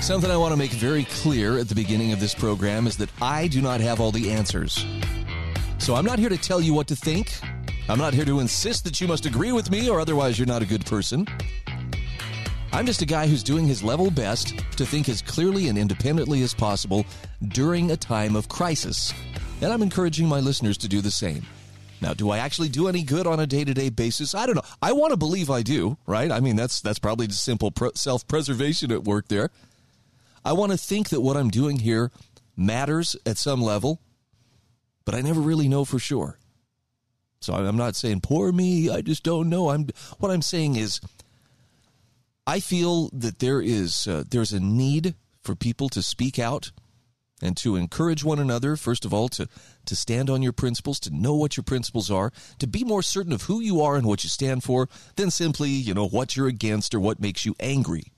Something I want to make very clear at the beginning of this program is that I do not have all the answers. So I'm not here to tell you what to think. I'm not here to insist that you must agree with me or otherwise you're not a good person. I'm just a guy who's doing his level best to think as clearly and independently as possible during a time of crisis. And I'm encouraging my listeners to do the same. Now, do I actually do any good on a day-to-day basis? I don't know. I want to believe I do, right? I mean, that's that's probably just simple self-preservation at work there. I want to think that what I'm doing here matters at some level but I never really know for sure. So I'm not saying poor me, I just don't know. I'm what I'm saying is I feel that there is uh, there's a need for people to speak out and to encourage one another first of all to to stand on your principles to know what your principles are to be more certain of who you are and what you stand for than simply you know what you're against or what makes you angry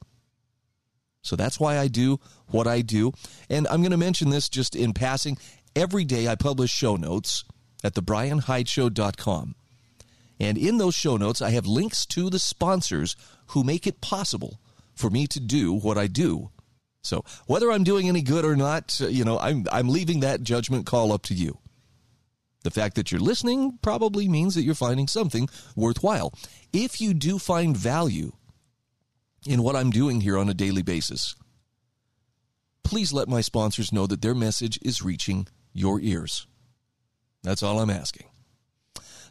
so that's why I do what I do and I'm going to mention this just in passing Every day I publish show notes at thebrianhydeshow.com. And in those show notes, I have links to the sponsors who make it possible for me to do what I do. So whether I'm doing any good or not, uh, you know, I'm, I'm leaving that judgment call up to you. The fact that you're listening probably means that you're finding something worthwhile. If you do find value in what I'm doing here on a daily basis, please let my sponsors know that their message is reaching your ears. That's all I'm asking.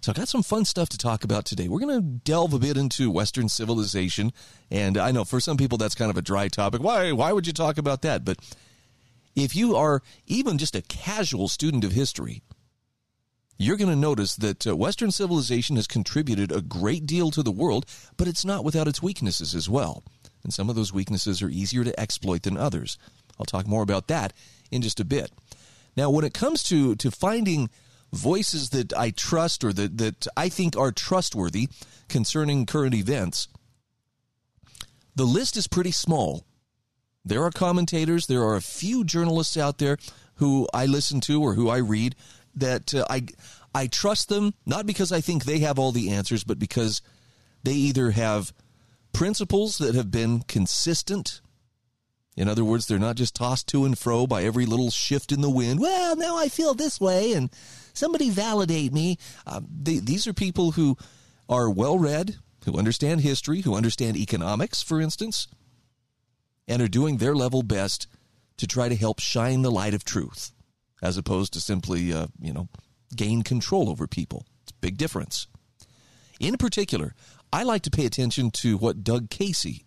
So, I've got some fun stuff to talk about today. We're going to delve a bit into Western civilization, and I know for some people that's kind of a dry topic. Why? Why would you talk about that? But if you are even just a casual student of history, you're going to notice that uh, Western civilization has contributed a great deal to the world, but it's not without its weaknesses as well. And some of those weaknesses are easier to exploit than others. I'll talk more about that in just a bit. Now, when it comes to, to finding voices that I trust or that, that I think are trustworthy concerning current events, the list is pretty small. There are commentators, there are a few journalists out there who I listen to or who I read that uh, I I trust them not because I think they have all the answers, but because they either have principles that have been consistent in other words, they're not just tossed to and fro by every little shift in the wind. Well, now I feel this way, and somebody validate me. Um, they, these are people who are well read, who understand history, who understand economics, for instance, and are doing their level best to try to help shine the light of truth, as opposed to simply, uh, you know, gain control over people. It's a big difference. In particular, I like to pay attention to what Doug Casey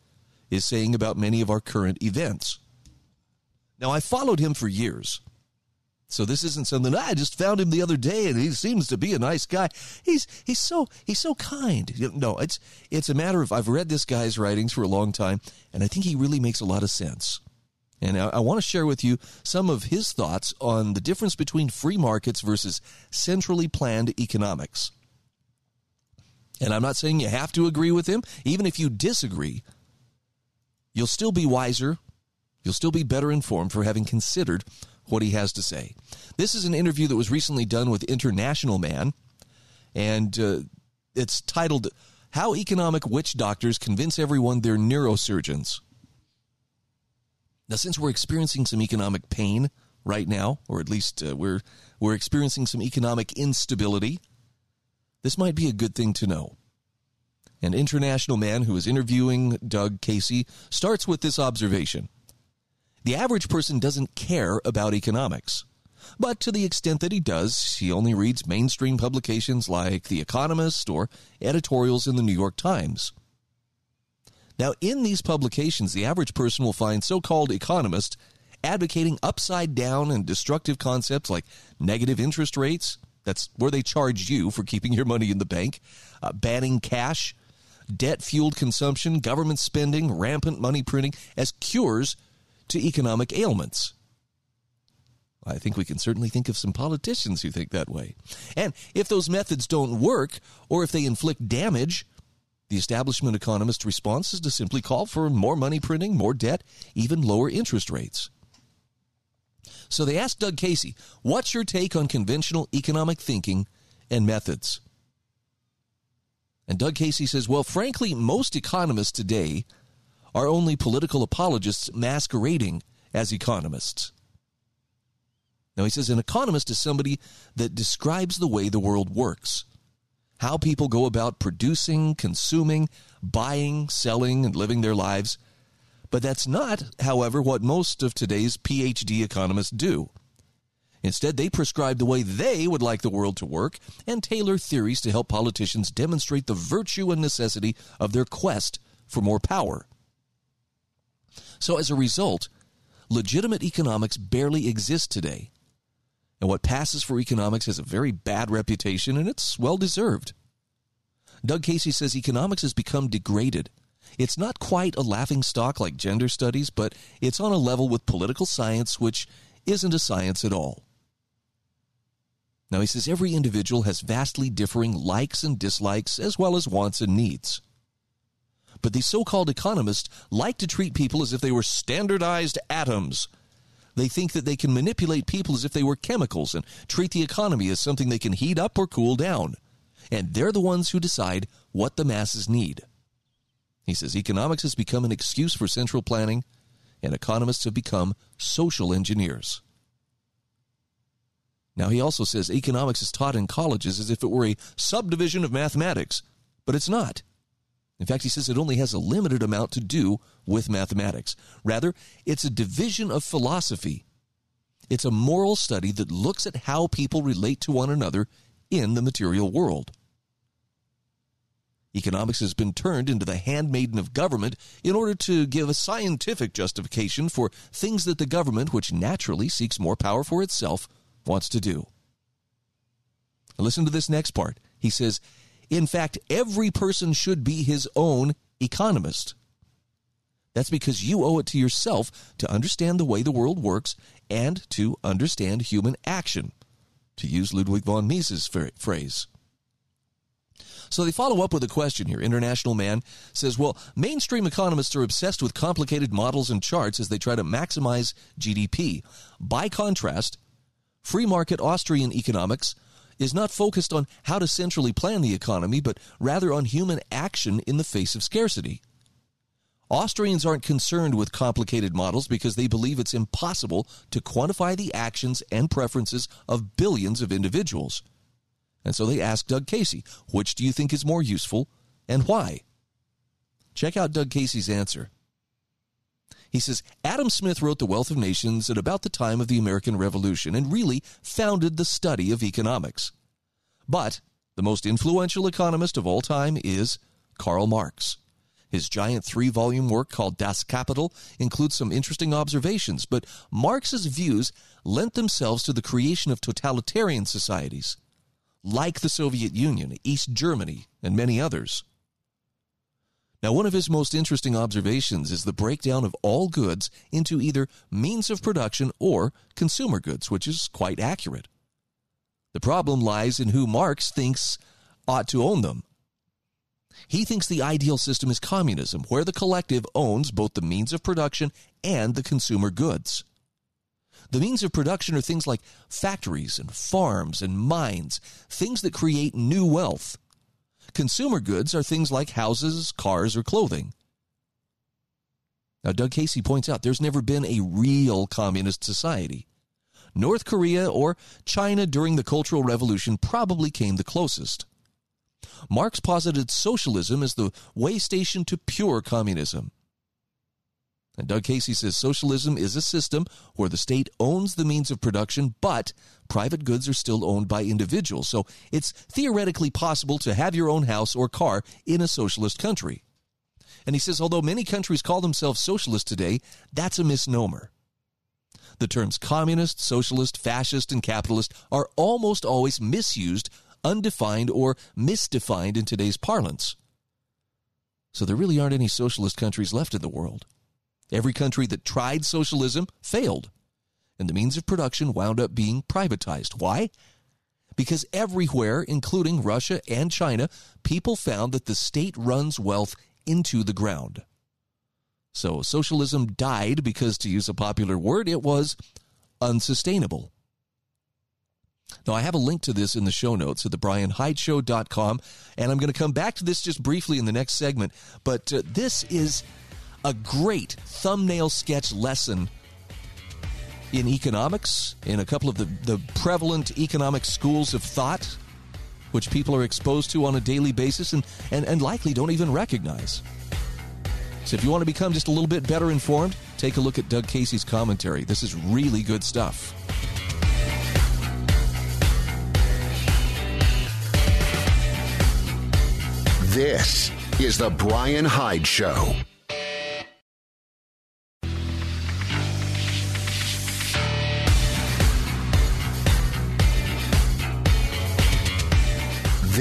is saying about many of our current events. Now, I followed him for years. So this isn't something I just found him the other day and he seems to be a nice guy. He's he's so he's so kind. No, it's it's a matter of I've read this guy's writings for a long time and I think he really makes a lot of sense. And I, I want to share with you some of his thoughts on the difference between free markets versus centrally planned economics. And I'm not saying you have to agree with him. Even if you disagree, you'll still be wiser. You'll still be better informed for having considered what he has to say. This is an interview that was recently done with International Man, and uh, it's titled How Economic Witch Doctors Convince Everyone They're Neurosurgeons. Now, since we're experiencing some economic pain right now, or at least uh, we're, we're experiencing some economic instability, this might be a good thing to know. An international man who is interviewing Doug Casey starts with this observation The average person doesn't care about economics. But to the extent that he does, he only reads mainstream publications like The Economist or editorials in the New York Times. Now, in these publications, the average person will find so called economists advocating upside down and destructive concepts like negative interest rates. That's where they charge you for keeping your money in the bank, uh, banning cash, debt fueled consumption, government spending, rampant money printing as cures to economic ailments. I think we can certainly think of some politicians who think that way. And if those methods don't work, or if they inflict damage, the establishment economist's response is to simply call for more money printing, more debt, even lower interest rates. So they asked Doug Casey, What's your take on conventional economic thinking and methods? And Doug Casey says, Well, frankly, most economists today are only political apologists masquerading as economists. Now, he says an economist is somebody that describes the way the world works, how people go about producing, consuming, buying, selling, and living their lives. But that's not, however, what most of today's PhD economists do. Instead, they prescribe the way they would like the world to work and tailor theories to help politicians demonstrate the virtue and necessity of their quest for more power. So, as a result, legitimate economics barely exist today. And what passes for economics has a very bad reputation, and it's well deserved. Doug Casey says economics has become degraded. It's not quite a laughing stock like gender studies, but it's on a level with political science, which isn't a science at all. Now, he says every individual has vastly differing likes and dislikes, as well as wants and needs. But these so called economists like to treat people as if they were standardized atoms. They think that they can manipulate people as if they were chemicals and treat the economy as something they can heat up or cool down. And they're the ones who decide what the masses need. He says economics has become an excuse for central planning, and economists have become social engineers. Now, he also says economics is taught in colleges as if it were a subdivision of mathematics, but it's not. In fact, he says it only has a limited amount to do with mathematics. Rather, it's a division of philosophy. It's a moral study that looks at how people relate to one another in the material world. Economics has been turned into the handmaiden of government in order to give a scientific justification for things that the government, which naturally seeks more power for itself, wants to do. Listen to this next part. He says, in fact, every person should be his own economist. That's because you owe it to yourself to understand the way the world works and to understand human action, to use Ludwig von Mises' phrase. So they follow up with a question here. International Man says, Well, mainstream economists are obsessed with complicated models and charts as they try to maximize GDP. By contrast, free market Austrian economics is not focused on how to centrally plan the economy, but rather on human action in the face of scarcity. Austrians aren't concerned with complicated models because they believe it's impossible to quantify the actions and preferences of billions of individuals. And so they ask Doug Casey, which do you think is more useful and why? Check out Doug Casey's answer. He says Adam Smith wrote The Wealth of Nations at about the time of the American Revolution and really founded the study of economics. But the most influential economist of all time is Karl Marx. His giant three volume work called Das Kapital includes some interesting observations, but Marx's views lent themselves to the creation of totalitarian societies, like the Soviet Union, East Germany, and many others. Now, one of his most interesting observations is the breakdown of all goods into either means of production or consumer goods, which is quite accurate. The problem lies in who Marx thinks ought to own them. He thinks the ideal system is communism, where the collective owns both the means of production and the consumer goods. The means of production are things like factories and farms and mines, things that create new wealth. Consumer goods are things like houses, cars, or clothing. Now, Doug Casey points out there's never been a real communist society. North Korea or China during the Cultural Revolution probably came the closest. Marx posited socialism as the way station to pure communism. And Doug Casey says socialism is a system where the state owns the means of production, but private goods are still owned by individuals. So it's theoretically possible to have your own house or car in a socialist country. And he says, although many countries call themselves socialist today, that's a misnomer. The terms communist, socialist, fascist, and capitalist are almost always misused, undefined, or misdefined in today's parlance. So there really aren't any socialist countries left in the world. Every country that tried socialism failed. And the means of production wound up being privatized. Why? Because everywhere, including Russia and China, people found that the state runs wealth into the ground. So socialism died because, to use a popular word, it was unsustainable. Now, I have a link to this in the show notes at thebrianhydeshow.com, and I'm going to come back to this just briefly in the next segment. But uh, this is a great thumbnail sketch lesson in economics, in a couple of the, the prevalent economic schools of thought, which people are exposed to on a daily basis and, and, and likely don't even recognize. So if you want to become just a little bit better informed, take a look at Doug Casey's commentary. This is really good stuff. This is The Brian Hyde Show.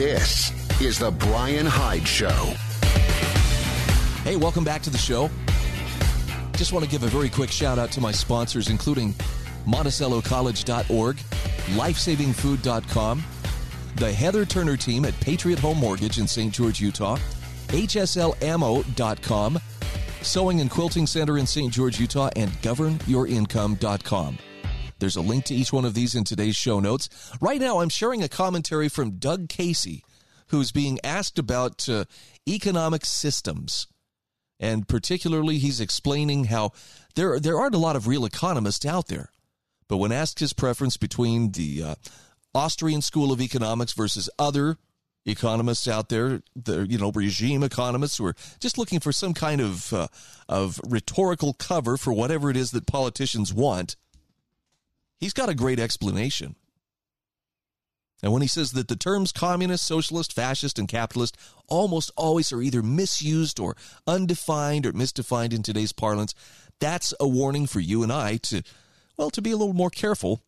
This is The Brian Hyde Show. Hey, welcome back to the show. Just want to give a very quick shout out to my sponsors, including MonticelloCollege.org, LifesavingFood.com, the Heather Turner team at Patriot Home Mortgage in St. George, Utah, HSLAmmo.com, Sewing and Quilting Center in St. George, Utah, and GovernYourIncome.com. There's a link to each one of these in today's show notes. Right now, I'm sharing a commentary from Doug Casey, who's being asked about uh, economic systems. And particularly, he's explaining how there, there aren't a lot of real economists out there. But when asked his preference between the uh, Austrian School of Economics versus other economists out there, the you know regime economists who are just looking for some kind of uh, of rhetorical cover for whatever it is that politicians want. He's got a great explanation. And when he says that the terms communist, socialist, fascist, and capitalist almost always are either misused or undefined or misdefined in today's parlance, that's a warning for you and I to, well, to be a little more careful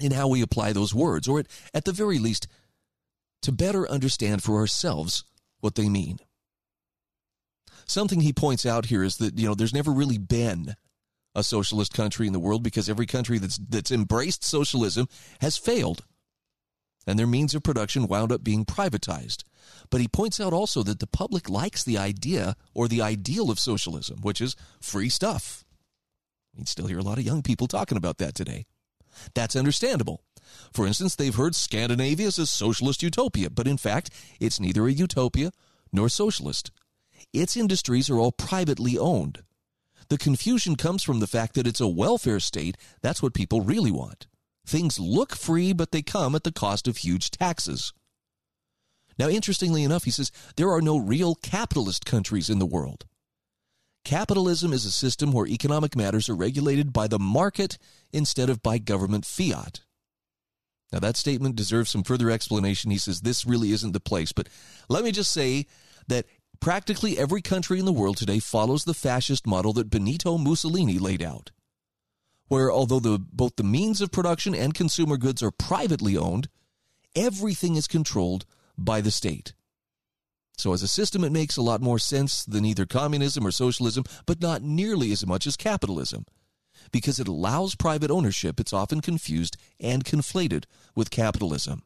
in how we apply those words, or at, at the very least, to better understand for ourselves what they mean. Something he points out here is that, you know, there's never really been a socialist country in the world because every country that's, that's embraced socialism has failed. And their means of production wound up being privatized. But he points out also that the public likes the idea or the ideal of socialism, which is free stuff. You still hear a lot of young people talking about that today. That's understandable. For instance, they've heard Scandinavia is a socialist utopia, but in fact, it's neither a utopia nor socialist. Its industries are all privately owned. The confusion comes from the fact that it's a welfare state. That's what people really want. Things look free, but they come at the cost of huge taxes. Now, interestingly enough, he says there are no real capitalist countries in the world. Capitalism is a system where economic matters are regulated by the market instead of by government fiat. Now, that statement deserves some further explanation. He says this really isn't the place. But let me just say that practically every country in the world today follows the fascist model that Benito Mussolini laid out, where although the, both the means of production and consumer goods are privately owned, everything is controlled by the state. So, as a system, it makes a lot more sense than either communism or socialism, but not nearly as much as capitalism. Because it allows private ownership, it's often confused and conflated with capitalism.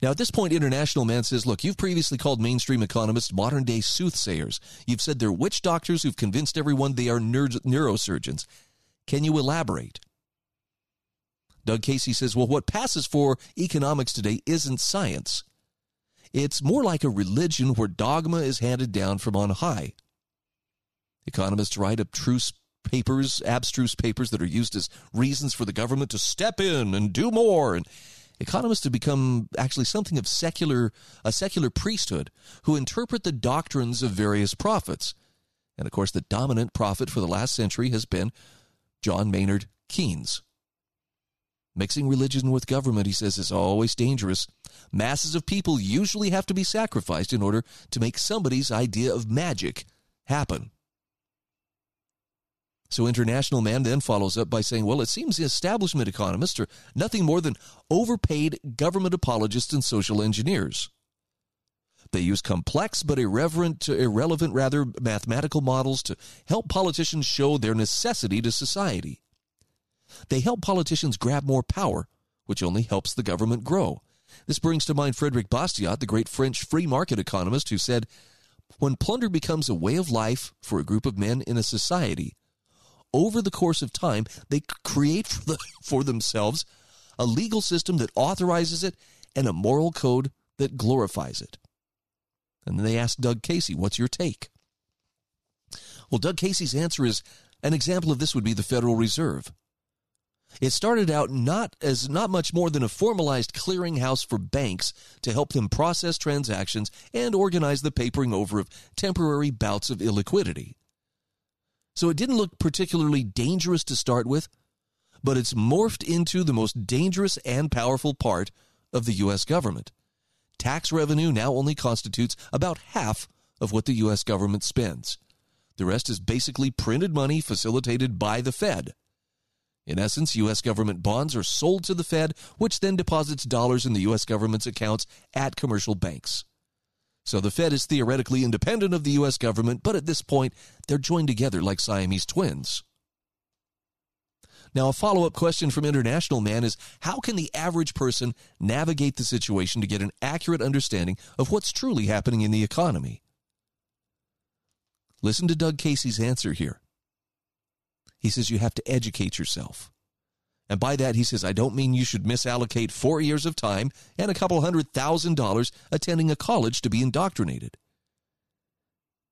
Now, at this point, International Man says, Look, you've previously called mainstream economists modern day soothsayers. You've said they're witch doctors who've convinced everyone they are neurosurgeons. Can you elaborate? Doug Casey says, Well, what passes for economics today isn't science. It's more like a religion where dogma is handed down from on high. Economists write abstruse papers, abstruse papers that are used as reasons for the government to step in and do more. And economists have become actually something of secular, a secular priesthood who interpret the doctrines of various prophets. And of course, the dominant prophet for the last century has been John Maynard Keynes. Mixing religion with government, he says, is always dangerous. Masses of people usually have to be sacrificed in order to make somebody's idea of magic happen. So, International Man then follows up by saying, well, it seems the establishment economists are nothing more than overpaid government apologists and social engineers. They use complex but irreverent, irrelevant, rather, mathematical models to help politicians show their necessity to society. They help politicians grab more power, which only helps the government grow. This brings to mind Frederick Bastiat, the great French free market economist, who said, When plunder becomes a way of life for a group of men in a society, over the course of time, they create for, the, for themselves a legal system that authorizes it and a moral code that glorifies it. And then they asked Doug Casey, What's your take? Well, Doug Casey's answer is an example of this would be the Federal Reserve. It started out not as not much more than a formalized clearinghouse for banks to help them process transactions and organize the papering over of temporary bouts of illiquidity. So it didn't look particularly dangerous to start with, but it's morphed into the most dangerous and powerful part of the U.S. government. Tax revenue now only constitutes about half of what the U.S. government spends. The rest is basically printed money facilitated by the Fed. In essence, U.S. government bonds are sold to the Fed, which then deposits dollars in the U.S. government's accounts at commercial banks. So the Fed is theoretically independent of the U.S. government, but at this point, they're joined together like Siamese twins. Now, a follow up question from International Man is how can the average person navigate the situation to get an accurate understanding of what's truly happening in the economy? Listen to Doug Casey's answer here. He says you have to educate yourself. And by that, he says, I don't mean you should misallocate four years of time and a couple hundred thousand dollars attending a college to be indoctrinated.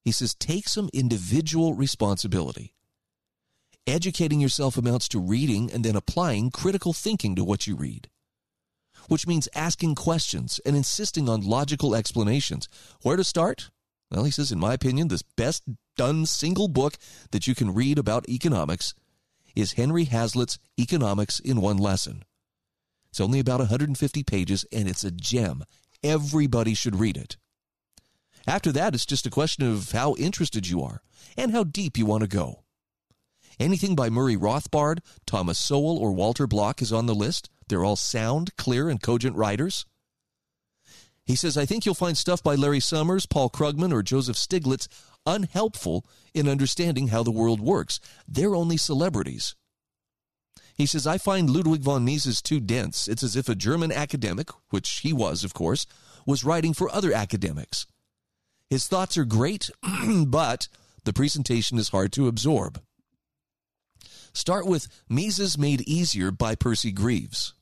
He says, take some individual responsibility. Educating yourself amounts to reading and then applying critical thinking to what you read, which means asking questions and insisting on logical explanations. Where to start? Well, he says, in my opinion, the best done single book that you can read about economics is Henry Hazlitt's Economics in One Lesson. It's only about 150 pages and it's a gem. Everybody should read it. After that, it's just a question of how interested you are and how deep you want to go. Anything by Murray Rothbard, Thomas Sowell, or Walter Block is on the list. They're all sound, clear, and cogent writers. He says, I think you'll find stuff by Larry Summers, Paul Krugman, or Joseph Stiglitz unhelpful in understanding how the world works. They're only celebrities. He says, I find Ludwig von Mises too dense. It's as if a German academic, which he was, of course, was writing for other academics. His thoughts are great, but the presentation is hard to absorb. Start with Mises Made Easier by Percy Greaves.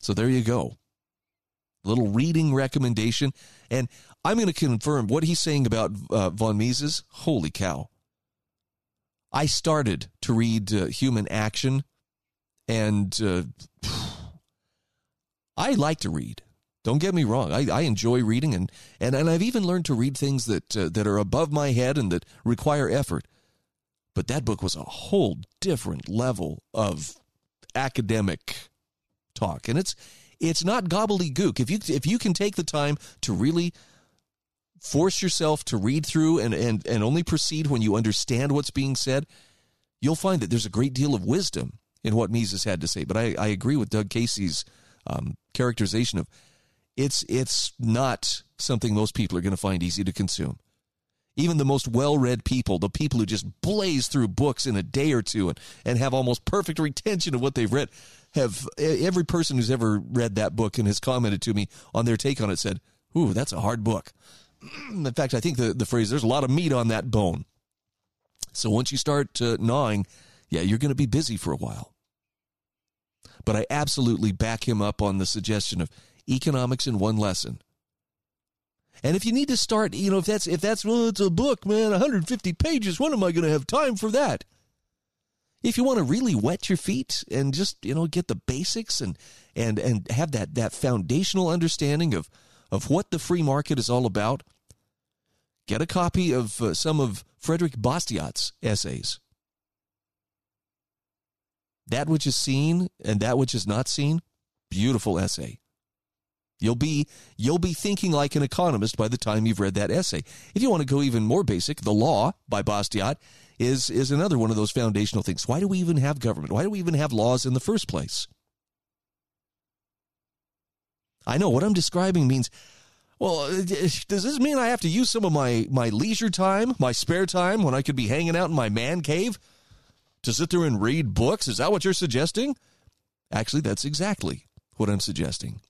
So there you go little reading recommendation. And I'm going to confirm what he's saying about uh, von Mises. Holy cow. I started to read uh, Human Action, and uh, I like to read. Don't get me wrong. I, I enjoy reading, and, and, and I've even learned to read things that, uh, that are above my head and that require effort. But that book was a whole different level of academic talk. And it's it's not gobbledygook. If you if you can take the time to really force yourself to read through and, and, and only proceed when you understand what's being said, you'll find that there's a great deal of wisdom in what Mises had to say. But I, I agree with Doug Casey's um, characterization of it's it's not something most people are going to find easy to consume. Even the most well-read people, the people who just blaze through books in a day or two and, and have almost perfect retention of what they've read, have every person who's ever read that book and has commented to me on their take on it said, "Ooh, that's a hard book." In fact, I think the the phrase "there's a lot of meat on that bone." So once you start uh, gnawing, yeah, you're going to be busy for a while. But I absolutely back him up on the suggestion of economics in one lesson. And if you need to start, you know, if that's if that's well, it's a book, man, 150 pages. When am I going to have time for that? if you want to really wet your feet and just you know get the basics and and and have that that foundational understanding of of what the free market is all about get a copy of uh, some of Frederick Bastiat's essays that which is seen and that which is not seen beautiful essay You'll be you'll be thinking like an economist by the time you've read that essay. If you want to go even more basic, The Law by Bastiat is is another one of those foundational things. Why do we even have government? Why do we even have laws in the first place? I know what I'm describing means well, does this mean I have to use some of my my leisure time, my spare time when I could be hanging out in my man cave To sit there and read books? Is that what you're suggesting? Actually, that's exactly what I'm suggesting.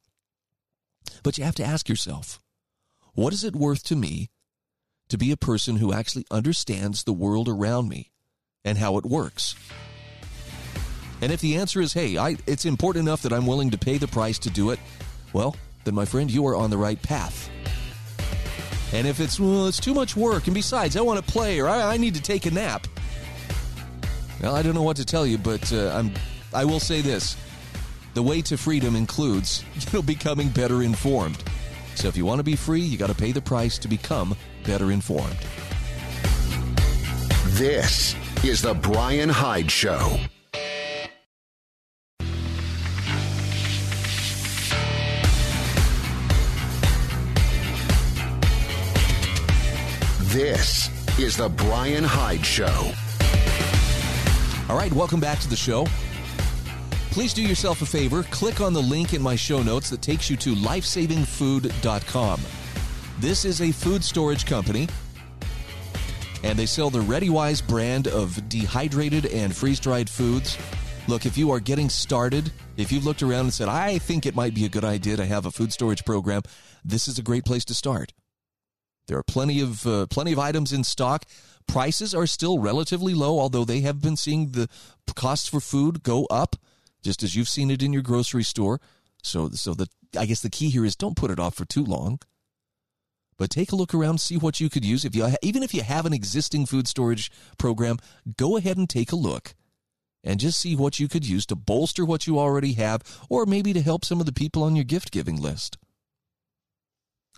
But you have to ask yourself what is it worth to me to be a person who actually understands the world around me and how it works? And if the answer is, hey, I, it's important enough that I'm willing to pay the price to do it, well, then, my friend, you are on the right path. And if it's, well, it's too much work, and besides, I want to play or I, I need to take a nap, well, I don't know what to tell you, but uh, I'm, I will say this. The way to freedom includes, you know, becoming better informed. So if you want to be free, you got to pay the price to become better informed. This is the Brian Hyde Show. This is the Brian Hyde Show. All right, welcome back to the show. Please do yourself a favor. Click on the link in my show notes that takes you to lifesavingfood.com. This is a food storage company, and they sell the ReadyWise brand of dehydrated and freeze dried foods. Look, if you are getting started, if you've looked around and said, I think it might be a good idea to have a food storage program, this is a great place to start. There are plenty of uh, plenty of items in stock. Prices are still relatively low, although they have been seeing the costs for food go up, just as you've seen it in your grocery store. So, so the I guess the key here is don't put it off for too long. But take a look around, see what you could use. If you even if you have an existing food storage program, go ahead and take a look and just see what you could use to bolster what you already have, or maybe to help some of the people on your gift giving list.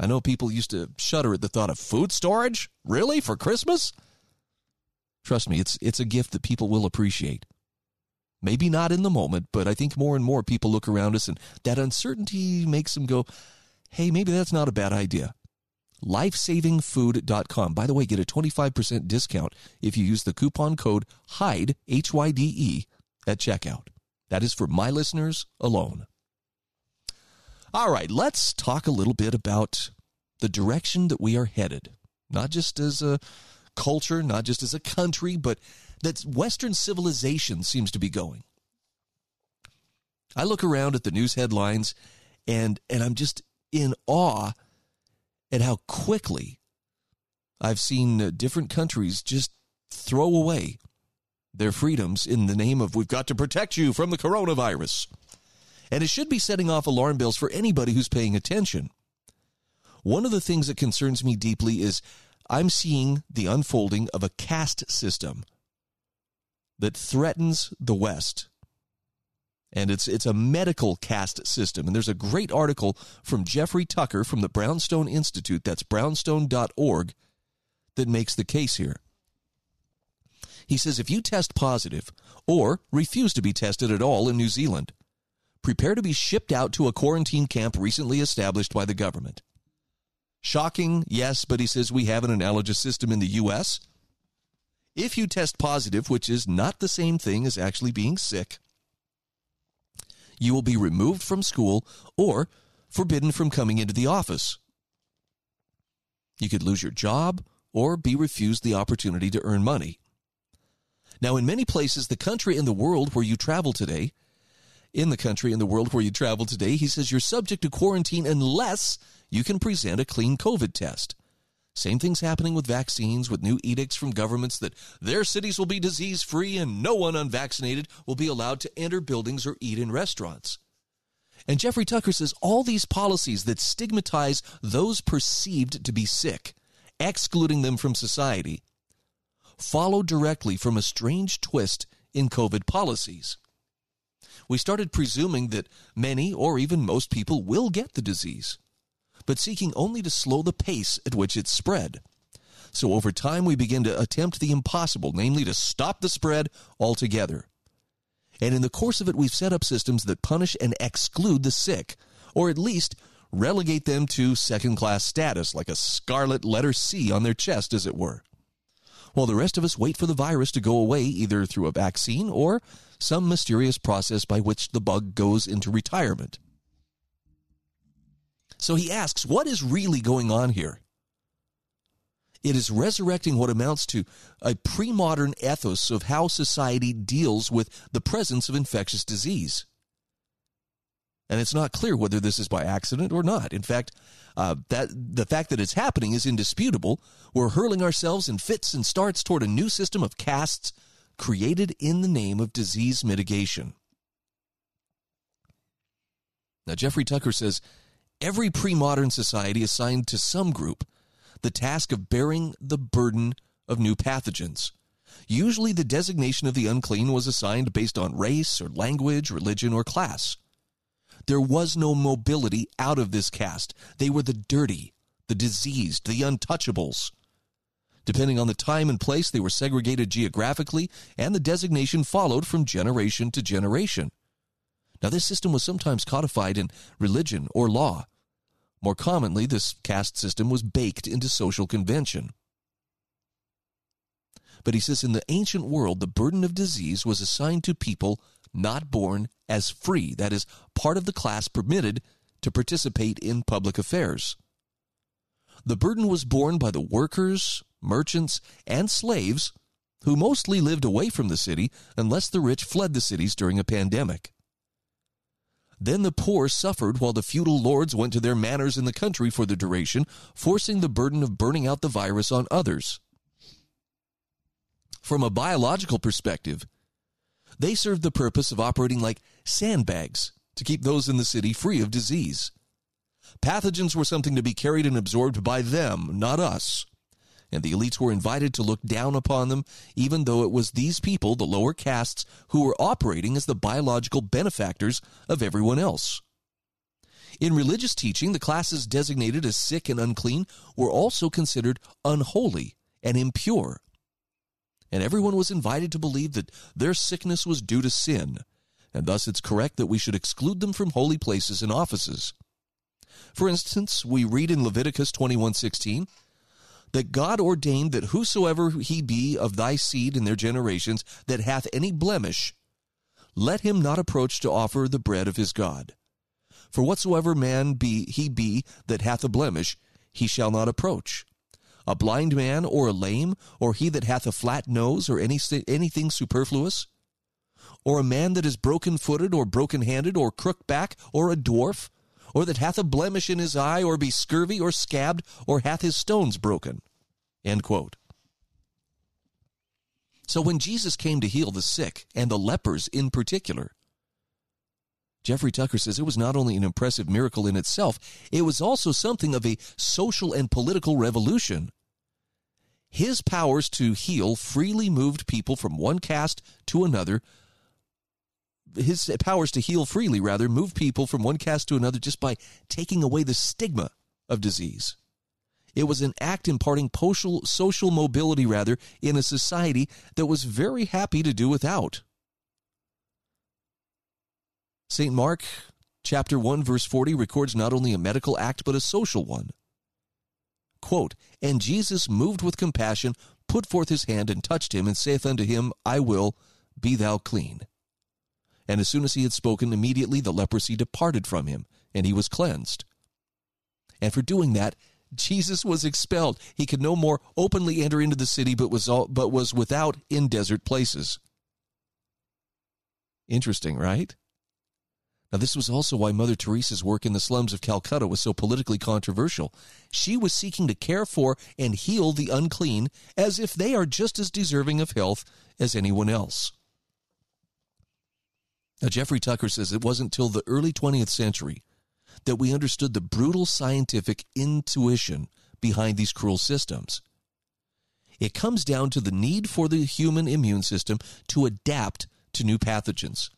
I know people used to shudder at the thought of food storage. Really? For Christmas? Trust me, it's, it's a gift that people will appreciate. Maybe not in the moment, but I think more and more people look around us and that uncertainty makes them go, hey, maybe that's not a bad idea. Lifesavingfood.com. By the way, get a 25% discount if you use the coupon code HYDE, H Y D E, at checkout. That is for my listeners alone. All right, let's talk a little bit about the direction that we are headed, not just as a culture, not just as a country, but that Western civilization seems to be going. I look around at the news headlines and and I'm just in awe at how quickly I've seen uh, different countries just throw away their freedoms in the name of we've got to protect you from the coronavirus and it should be setting off alarm bells for anybody who's paying attention. One of the things that concerns me deeply is I'm seeing the unfolding of a caste system that threatens the West. And it's it's a medical caste system. And there's a great article from Jeffrey Tucker from the Brownstone Institute, that's brownstone.org, that makes the case here. He says if you test positive or refuse to be tested at all in New Zealand, prepare to be shipped out to a quarantine camp recently established by the government. Shocking, yes, but he says we have an analogous system in the U.S. If you test positive, which is not the same thing as actually being sick, you will be removed from school or forbidden from coming into the office. You could lose your job or be refused the opportunity to earn money. Now, in many places, the country and the world where you travel today, in the country and the world where you travel today, he says you're subject to quarantine unless you can present a clean COVID test. Same thing's happening with vaccines, with new edicts from governments that their cities will be disease free and no one unvaccinated will be allowed to enter buildings or eat in restaurants. And Jeffrey Tucker says all these policies that stigmatize those perceived to be sick, excluding them from society, follow directly from a strange twist in COVID policies we started presuming that many or even most people will get the disease, but seeking only to slow the pace at which it spread. So over time, we begin to attempt the impossible, namely to stop the spread altogether. And in the course of it, we've set up systems that punish and exclude the sick, or at least relegate them to second class status, like a scarlet letter C on their chest, as it were. While the rest of us wait for the virus to go away either through a vaccine or some mysterious process by which the bug goes into retirement. So he asks, what is really going on here? It is resurrecting what amounts to a pre modern ethos of how society deals with the presence of infectious disease. And it's not clear whether this is by accident or not. In fact, uh, that the fact that it's happening is indisputable. We're hurling ourselves in fits and starts toward a new system of castes created in the name of disease mitigation. Now, Jeffrey Tucker says every pre modern society assigned to some group the task of bearing the burden of new pathogens. Usually, the designation of the unclean was assigned based on race or language, religion, or class. There was no mobility out of this caste. They were the dirty, the diseased, the untouchables. Depending on the time and place, they were segregated geographically, and the designation followed from generation to generation. Now, this system was sometimes codified in religion or law. More commonly, this caste system was baked into social convention. But he says in the ancient world, the burden of disease was assigned to people not born as free, that is, part of the class permitted to participate in public affairs. The burden was borne by the workers, merchants, and slaves who mostly lived away from the city unless the rich fled the cities during a pandemic. Then the poor suffered while the feudal lords went to their manors in the country for the duration, forcing the burden of burning out the virus on others. From a biological perspective, they served the purpose of operating like sandbags to keep those in the city free of disease. Pathogens were something to be carried and absorbed by them, not us and the elites were invited to look down upon them, even though it was these people, the lower castes, who were operating as the biological benefactors of everyone else. In religious teaching, the classes designated as sick and unclean were also considered unholy and impure. And everyone was invited to believe that their sickness was due to sin, and thus it's correct that we should exclude them from holy places and offices. For instance, we read in Leviticus 21:16, that God ordained that whosoever he be of thy seed in their generations that hath any blemish, let him not approach to offer the bread of his God. For whatsoever man be he be that hath a blemish, he shall not approach. A blind man, or a lame, or he that hath a flat nose, or any, anything superfluous, or a man that is broken footed, or broken handed, or crook back, or a dwarf, or that hath a blemish in his eye, or be scurvy, or scabbed, or hath his stones broken. So when Jesus came to heal the sick, and the lepers in particular, Jeffrey Tucker says it was not only an impressive miracle in itself, it was also something of a social and political revolution. His powers to heal freely moved people from one caste to another, his powers to heal freely, rather, move people from one caste to another just by taking away the stigma of disease. It was an act imparting social, social mobility, rather, in a society that was very happy to do without. St. Mark chapter 1 verse 40 records not only a medical act but a social one. Quote, And Jesus, moved with compassion, put forth his hand and touched him, and saith unto him, I will, be thou clean. And as soon as he had spoken, immediately the leprosy departed from him, and he was cleansed. And for doing that, Jesus was expelled. He could no more openly enter into the city, but was all, but was without in desert places. Interesting, right? Now, this was also why Mother Teresa's work in the slums of Calcutta was so politically controversial. She was seeking to care for and heal the unclean as if they are just as deserving of health as anyone else. Now, Jeffrey Tucker says it wasn't till the early 20th century that we understood the brutal scientific intuition behind these cruel systems. It comes down to the need for the human immune system to adapt to new pathogens.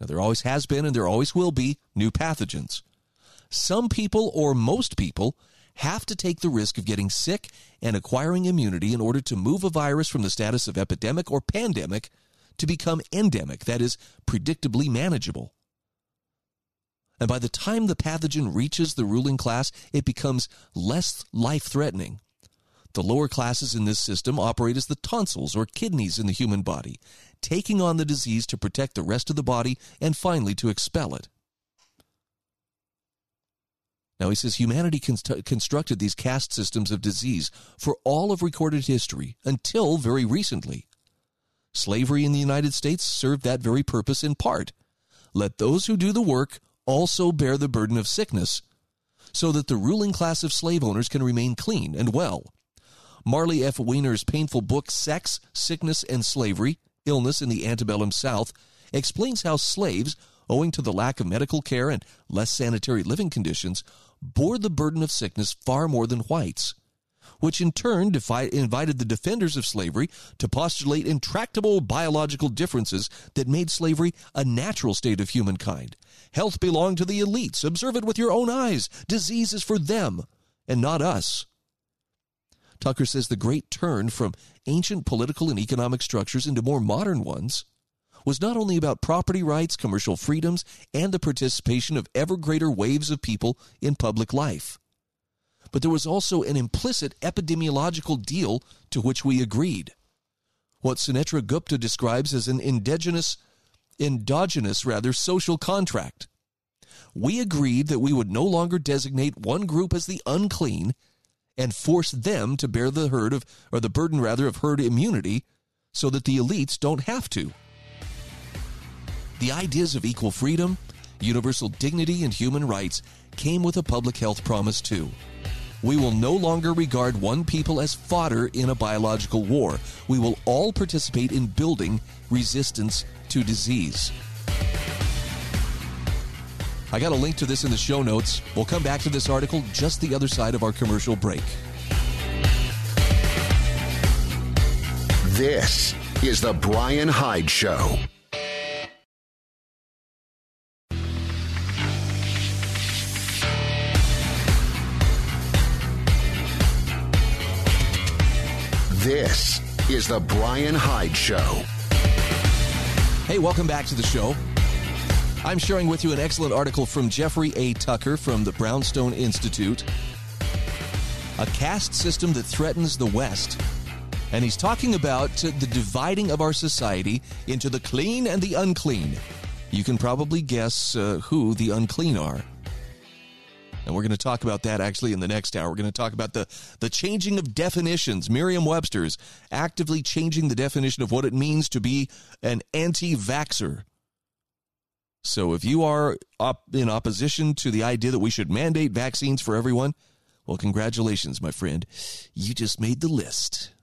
Now, there always has been and there always will be new pathogens. Some people, or most people, have to take the risk of getting sick and acquiring immunity in order to move a virus from the status of epidemic or pandemic to become endemic, that is, predictably manageable. And by the time the pathogen reaches the ruling class, it becomes less life threatening. The lower classes in this system operate as the tonsils or kidneys in the human body, taking on the disease to protect the rest of the body and finally to expel it. Now, he says humanity const- constructed these caste systems of disease for all of recorded history until very recently. Slavery in the United States served that very purpose in part. Let those who do the work also bear the burden of sickness, so that the ruling class of slave owners can remain clean and well. Marli F. Weiner's painful book, Sex, Sickness, and Slavery Illness in the Antebellum South, explains how slaves, owing to the lack of medical care and less sanitary living conditions, bore the burden of sickness far more than whites, which in turn defi- invited the defenders of slavery to postulate intractable biological differences that made slavery a natural state of humankind. Health belonged to the elites. Observe it with your own eyes. Disease is for them and not us. Tucker says the great turn from ancient political and economic structures into more modern ones was not only about property rights, commercial freedoms, and the participation of ever greater waves of people in public life, but there was also an implicit epidemiological deal to which we agreed. What Sunetra Gupta describes as an indigenous, endogenous rather, social contract. We agreed that we would no longer designate one group as the unclean and force them to bear the herd of or the burden rather of herd immunity so that the elites don't have to. The ideas of equal freedom, universal dignity, and human rights came with a public health promise, too. We will no longer regard one people as fodder in a biological war. We will all participate in building resistance to disease. I got a link to this in the show notes. We'll come back to this article just the other side of our commercial break. This is The Brian Hyde Show. This is The Brian Hyde Show. Hey, welcome back to the show. I'm sharing with you an excellent article from Jeffrey A. Tucker from the Brownstone Institute. A caste system that threatens the West. And he's talking about the dividing of our society into the clean and the unclean. You can probably guess uh, who the unclean are. And we're going to talk about that actually in the next hour. We're going to talk about the, the changing of definitions. Merriam Webster's actively changing the definition of what it means to be an anti vaxxer. So if you are up in opposition to the idea that we should mandate vaccines for everyone, well, congratulations, my friend. You just made the list.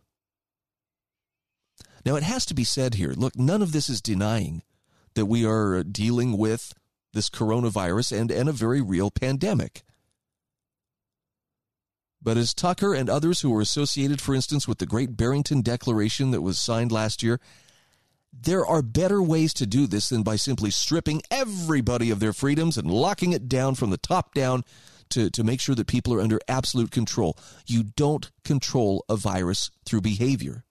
Now, it has to be said here look, none of this is denying that we are dealing with this coronavirus and, and a very real pandemic. But as Tucker and others who were associated, for instance, with the Great Barrington Declaration that was signed last year, there are better ways to do this than by simply stripping everybody of their freedoms and locking it down from the top down to, to make sure that people are under absolute control. You don't control a virus through behavior.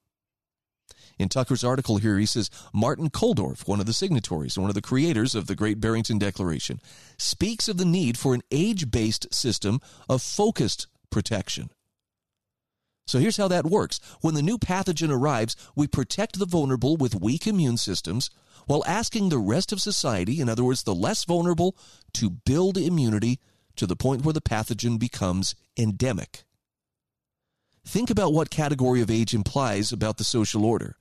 In Tucker's article here, he says Martin Kulldorff, one of the signatories and one of the creators of the Great Barrington Declaration, speaks of the need for an age based system of focused protection. So here's how that works. When the new pathogen arrives, we protect the vulnerable with weak immune systems while asking the rest of society, in other words, the less vulnerable, to build immunity to the point where the pathogen becomes endemic. Think about what category of age implies about the social order.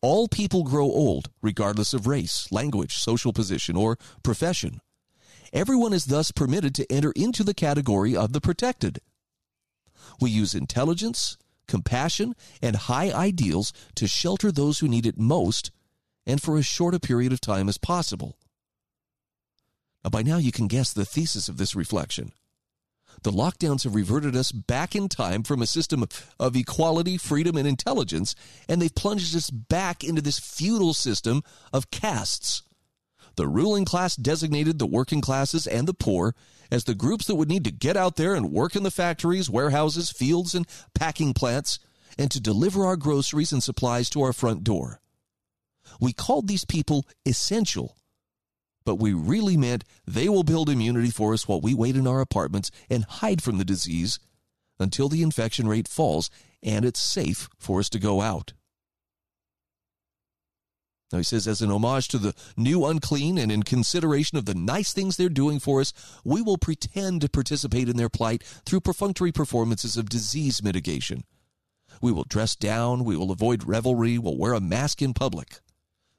All people grow old, regardless of race, language, social position, or profession. Everyone is thus permitted to enter into the category of the protected. We use intelligence, compassion, and high ideals to shelter those who need it most and for as short a period of time as possible. Now, by now, you can guess the thesis of this reflection. The lockdowns have reverted us back in time from a system of, of, equality, freedom, and intelligence, and they've plunged us back into this feudal system of castes. The ruling class designated the working classes and the poor as the groups that would need to get out there and work in the factories, warehouses, fields, and packing plants, and to deliver our groceries and supplies to our front door. We called these people essential but we really meant they will build immunity for us while we wait in our apartments and hide from the disease until the infection rate falls and it's safe for us to go out. Now, he says, as an homage to the new unclean and in consideration of the nice things they're doing for us, we will pretend to participate in their plight through perfunctory performances of disease mitigation. We will dress down, we will avoid revelry, we'll wear a mask in public.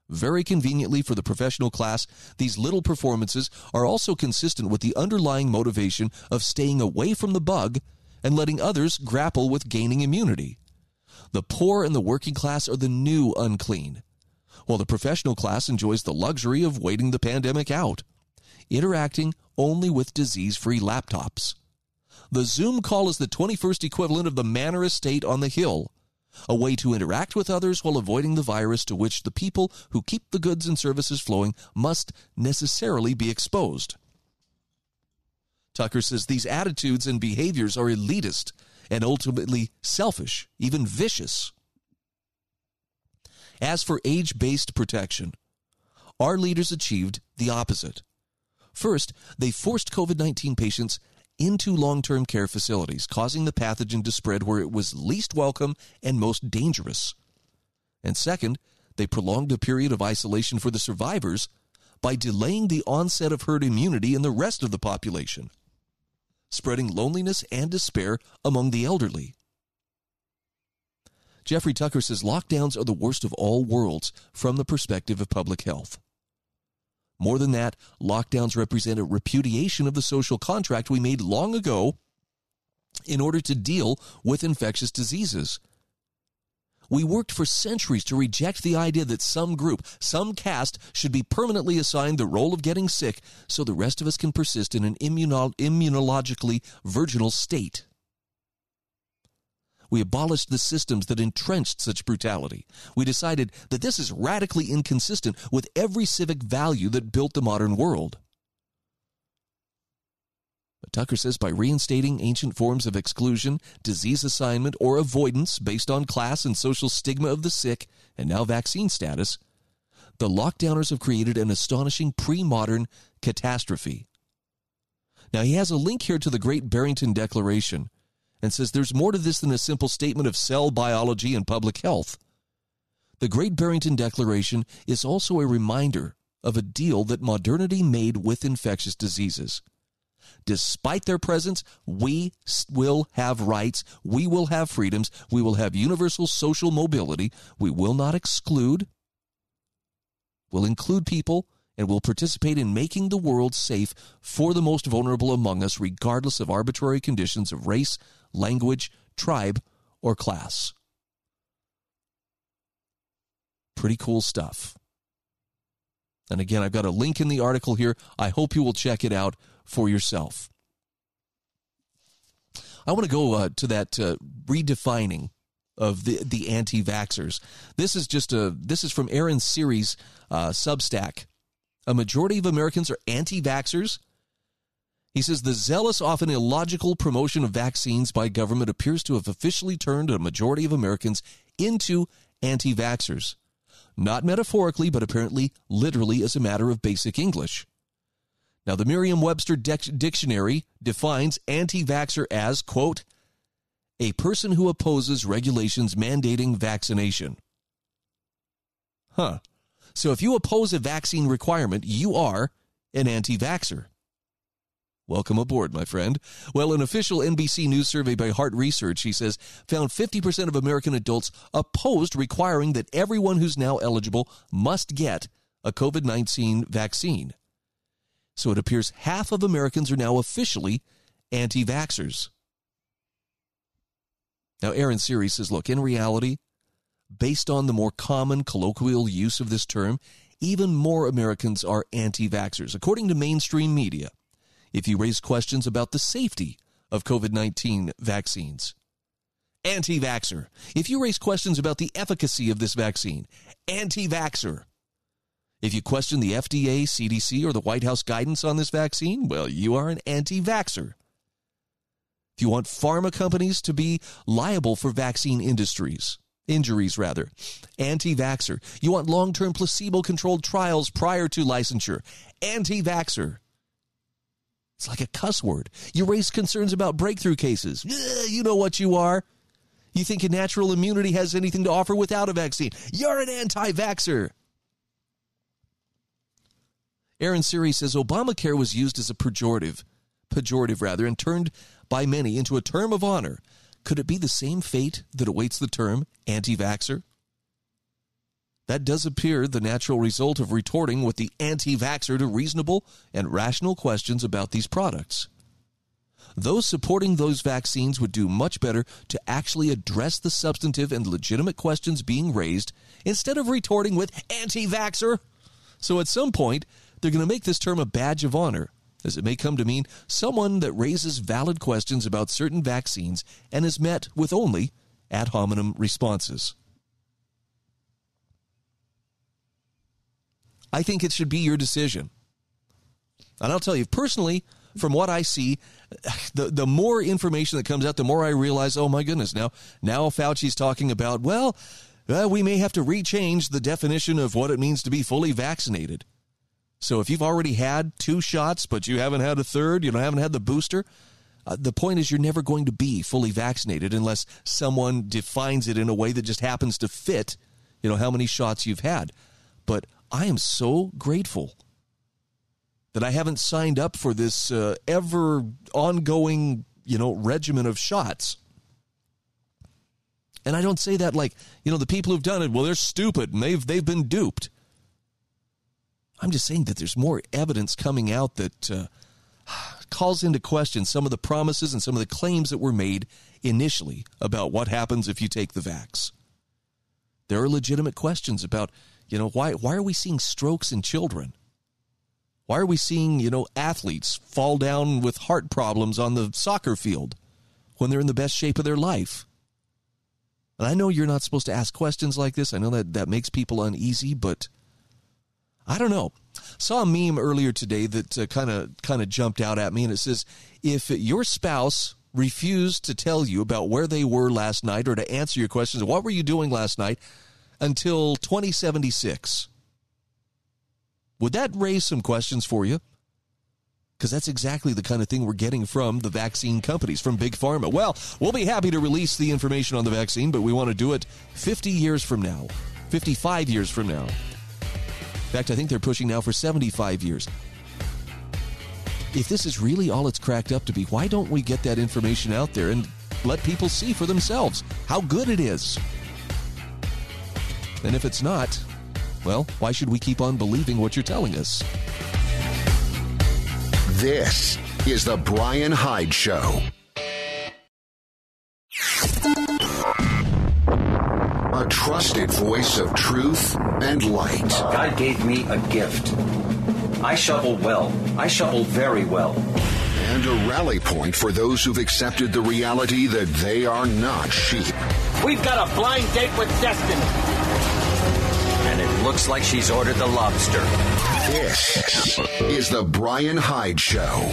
Very conveniently for the professional class, these little performances are also consistent with the underlying motivation of staying away from the bug and letting others grapple with gaining immunity. The poor and the working class are the new unclean while the professional class enjoys the luxury of waiting the pandemic out, interacting only with disease free laptops. The Zoom call is the 21st equivalent of the manor estate on the hill, a way to interact with others while avoiding the virus to which the people who keep the goods and services flowing must necessarily be exposed. Tucker says these attitudes and behaviors are elitist and ultimately selfish, even vicious. As for age based protection, our leaders achieved the opposite. First, they forced COVID 19 patients into long term care facilities, causing the pathogen to spread where it was least welcome and most dangerous. And second, they prolonged a period of isolation for the survivors by delaying the onset of herd immunity in the rest of the population, spreading loneliness and despair among the elderly. Jeffrey Tucker says lockdowns are the worst of all worlds from the perspective of public health. More than that, lockdowns represent a repudiation of the social contract we made long ago in order to deal with infectious diseases. We worked for centuries to reject the idea that some group, some caste, should be permanently assigned the role of getting sick so the rest of us can persist in an immuno- immunologically virginal state. We abolished the systems that entrenched such brutality. We decided that this is radically inconsistent with every civic value that built the modern world. But Tucker says by reinstating ancient forms of exclusion, disease assignment, or avoidance based on class and social stigma of the sick, and now vaccine status, the lockdowners have created an astonishing pre modern catastrophe. Now, he has a link here to the Great Barrington Declaration, and says there's more to this than a simple statement of cell biology and public health. The Great Barrington Declaration is also a reminder of a deal that modernity made with infectious diseases. Despite their presence, we will have rights, we will have freedoms, we will have universal social mobility, we will not exclude, we'll include people, and we'll participate in making the world safe for the most vulnerable among us, regardless of arbitrary conditions of race, language, tribe, or class. Pretty cool stuff. And again, I've got a link in the article here. I hope you will check it out for yourself. I want to go uh, to that uh, redefining of the the anti-vaxxers. This is just a this is from Aaron Siri's uh, Substack. A majority of Americans are anti-vaxxers he says the zealous, often illogical promotion of vaccines by government appears to have officially turned a majority of Americans into anti vaxxers. Not metaphorically, but apparently literally as a matter of basic English. Now, the Merriam Webster Dictionary defines anti vaxxer as, quote, a person who opposes regulations mandating vaccination. Huh. So if you oppose a vaccine requirement, you are an anti vaxxer. Welcome aboard, my friend. Well, an official NBC News survey by Hart Research, he says, found 50% of American adults opposed requiring that everyone who's now eligible must get a COVID 19 vaccine. So it appears half of Americans are now officially anti vaxxers. Now, Aaron Siri says, look, in reality, based on the more common colloquial use of this term, even more Americans are anti vaxxers, according to mainstream media if you raise questions about the safety of COVID 19 vaccines. Anti vaxxer. If you raise questions about the efficacy of this vaccine, anti vaxxer. If you question the FDA, CDC, or the White House guidance on this vaccine, well, you are an anti vaxxer. If you want pharma companies to be liable for vaccine industries, injuries rather, anti vaxxer. You want long term placebo controlled trials prior to licensure, anti vaxxer. It's like a cuss word. You raise concerns about breakthrough cases. Ugh, you know what you are. You think natural immunity has anything to offer without a vaccine. You're an anti vaxxer. Aaron Siri says Obamacare was used as a pejorative, pejorative rather, and turned by many into a term of honor. Could it be the same fate that awaits the term anti vaxxer? That does appear the natural result of retorting with the anti vaxxer to reasonable and rational questions about these products. Those supporting those vaccines would do much better to actually address the substantive and legitimate questions being raised instead of retorting with anti vaxxer. So at some point, they're going to make this term a badge of honor, as it may come to mean someone that raises valid questions about certain vaccines and is met with only ad hominem responses. I think it should be your decision. And I'll tell you, personally, from what I see, the the more information that comes out, the more I realize, oh my goodness, now now Fauci's talking about, well, uh, we may have to rechange the definition of what it means to be fully vaccinated. So if you've already had two shots, but you haven't had a third, you haven't had the booster, uh, the point is you're never going to be fully vaccinated unless someone defines it in a way that just happens to fit, you know, how many shots you've had. But I am so grateful that I haven't signed up for this uh, ever ongoing, you know, regimen of shots. And I don't say that like, you know, the people who've done it, well, they're stupid and they've they've been duped. I'm just saying that there's more evidence coming out that uh, calls into question some of the promises and some of the claims that were made initially about what happens if you take the vax. There are legitimate questions about you know, why why are we seeing strokes in children? Why are we seeing, you know, athletes fall down with heart problems on the soccer field when they're in the best shape of their life? And I know you're not supposed to ask questions like this. I know that that makes people uneasy, but I don't know. Saw a meme earlier today that kind of kind of jumped out at me and it says if your spouse refused to tell you about where they were last night or to answer your questions, what were you doing last night? Until 2076. Would that raise some questions for you? Because that's exactly the kind of thing we're getting from the vaccine companies, from Big Pharma. Well, we'll be happy to release the information on the vaccine, but we want to do it 50 years from now, 55 years from now. In fact, I think they're pushing now for 75 years. If this is really all it's cracked up to be, why don't we get that information out there and let people see for themselves how good it is? And if it's not, well, why should we keep on believing what you're telling us? This is the Brian Hyde Show. A trusted voice of truth and light. God gave me a gift. I shovel well. I shovel very well. And a rally point for those who've accepted the reality that they are not sheep. We've got a blind date with destiny and it looks like she's ordered the lobster. This is the Brian Hyde Show.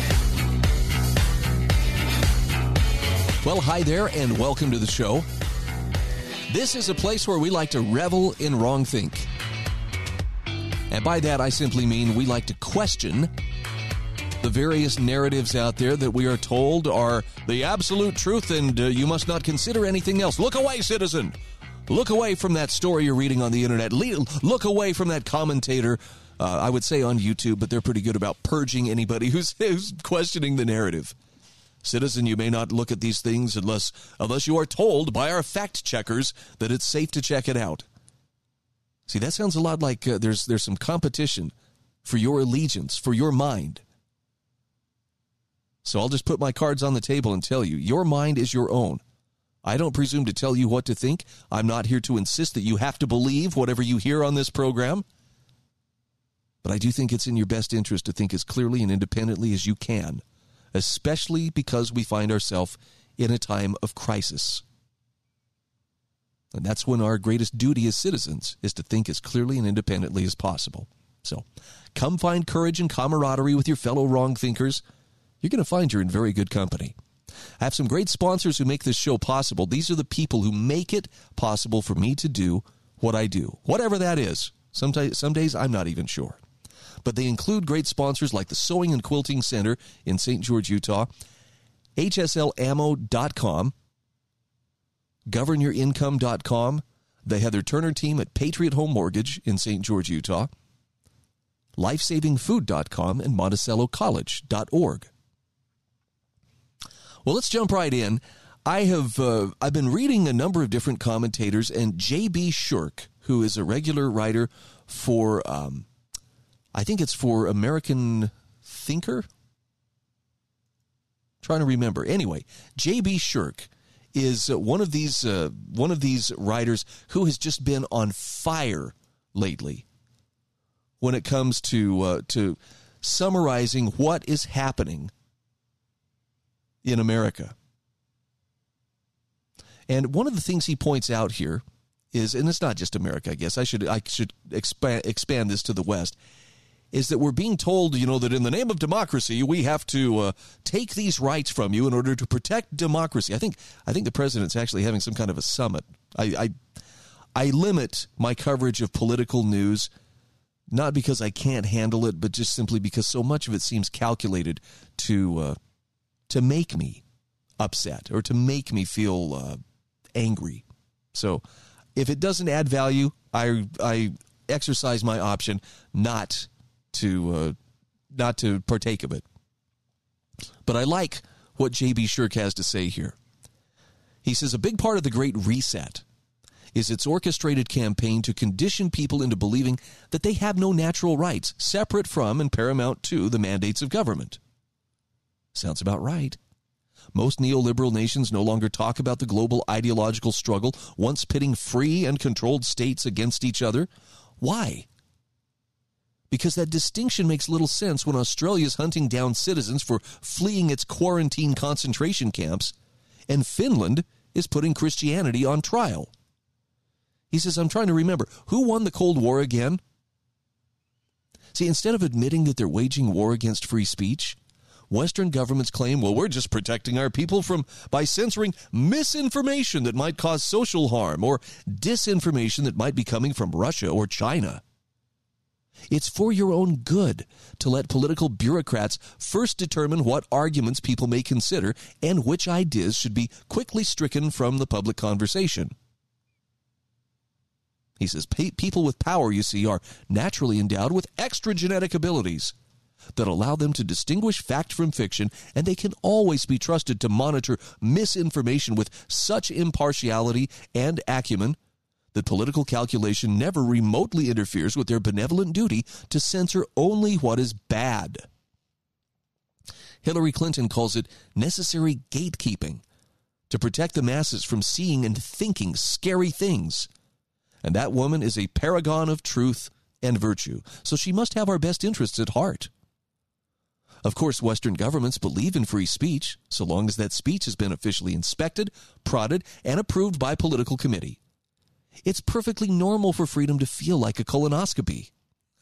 Well, hi there, and welcome to the show. This is a place where we like to revel in wrongthink. And by that, I simply mean we like to question the various narratives out there that we are told are the absolute truth and uh, you must not consider anything else. Look away, citizen. Look away from that story you're reading on the internet. Look away from that commentator. Uh, I would say on YouTube, but they're pretty good about purging anybody who's, who's questioning the narrative. Citizen, you may not look at these things unless unless you are told by our fact checkers that it's safe to check it out. See, that sounds a lot like uh, there's there's some competition for your allegiance, for your mind. So I'll just put my cards on the table and tell you, your mind is your own. I don't presume to tell you what to think. I'm not here to insist that you have to believe whatever you hear on this program. But I do think it's in your best interest to think as clearly and independently as you can, especially because we find ourselves in a time of crisis. And that's when our greatest duty as citizens is to think as clearly and independently as possible. So come find courage and camaraderie with your fellow wrong thinkers. You're going to find you're in very good company. I have some great sponsors who make this show possible. These are the people who make it possible for me to do what I do, whatever that is. Sometimes, some days I'm not even sure. But they include great sponsors like the Sewing and Quilting Center in St. George, Utah, HSLAmmo.com, GovernYourIncome.com, the Heather Turner team at Patriot Home Mortgage in St. George, Utah, lifesavingfood.com, and monticellocollege.org. Well, let's jump right in. I have uh, I've been reading a number of different commentators, and J.B. Shurk, who is a regular writer for, um, I think it's for American Thinker. trying to remember. Anyway, J.B. Shurk is uh, one of these uh, one of these writers who has just been on fire lately when it comes to uh, to summarizing what is happening in America. And one of the things he points out here is, and it's not just America, I guess I should I should expand expand this to the West, is that we're being told, you know, that in the name of democracy we have to uh, take these rights from you in order to protect democracy. I think I think the president's actually having some kind of a summit. I I, I limit my coverage of political news not because I can't handle it, but just simply because so much of it seems calculated to uh, to make me upset or to make me feel uh, angry. So if it doesn't add value, I I exercise my option not to uh, not to partake of it. But I like what JB Shurk has to say here. He says a big part of the Great Reset is its orchestrated campaign to condition people into believing that they have no natural rights separate from and paramount to the mandates of government. Sounds about right. Most neoliberal nations no longer talk about the global ideological struggle, once pitting free and controlled states against each other. Why? Because that distinction makes little sense when Australia is hunting down citizens for fleeing its quarantine concentration camps, and Finland is putting Christianity on trial. He says, I'm trying to remember who won the Cold War again? See, instead of admitting that they're waging war against free speech, Western governments claim, well, we're just protecting our people from by censoring misinformation that might cause social harm or disinformation that might be coming from Russia or China. It's for your own good to let political bureaucrats first determine what arguments people may consider and which ideas should be quickly stricken from the public conversation. He says people with power, you see, are naturally endowed with extra genetic abilities that allow them to distinguish fact from fiction, and they can always be trusted to monitor misinformation with such impartiality and acumen that political calculation never remotely interferes with their benevolent duty to censor only what is bad. Hillary Clinton calls it necessary gatekeeping to protect the masses from seeing and thinking scary things and that woman is a paragon of truth and virtue, so she must have our best interests at heart. Of course, Western governments believe in free speech, so long as that speech has been officially inspected, prodded, and approved by political committee. It's perfectly normal for freedom to feel like a colonoscopy.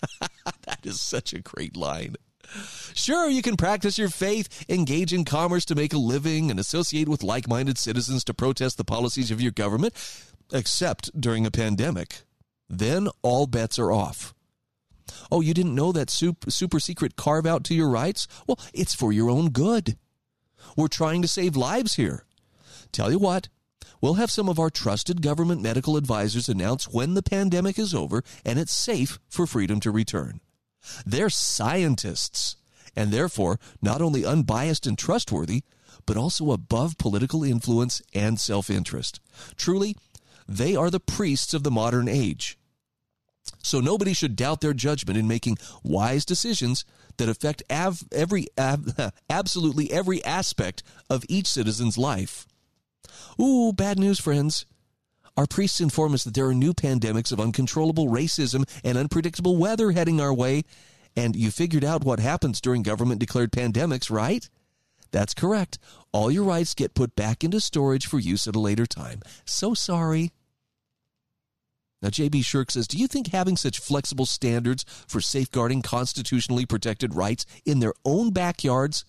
that is such a great line. Sure, you can practice your faith, engage in commerce to make a living, and associate with like minded citizens to protest the policies of your government except during a pandemic. Then all bets are off. Oh, you didn't know that super, super secret carve out to your rights? Well, it's for your own good. We're trying to save lives here. Tell you what, we'll have some of our trusted government medical advisors announce when the pandemic is over and it's safe for freedom to return. They're scientists and therefore not only unbiased and trustworthy, but also above political influence and self interest. Truly, they are the priests of the modern age. So nobody should doubt their judgment in making wise decisions that affect av- every ab- absolutely every aspect of each citizen's life. Ooh, bad news, friends. Our priests inform us that there are new pandemics of uncontrollable racism and unpredictable weather heading our way. And you figured out what happens during government declared pandemics, right? That's correct. All your rights get put back into storage for use at a later time. So sorry. Now, J.B. Shurk says, Do you think having such flexible standards for safeguarding constitutionally protected rights in their own backyards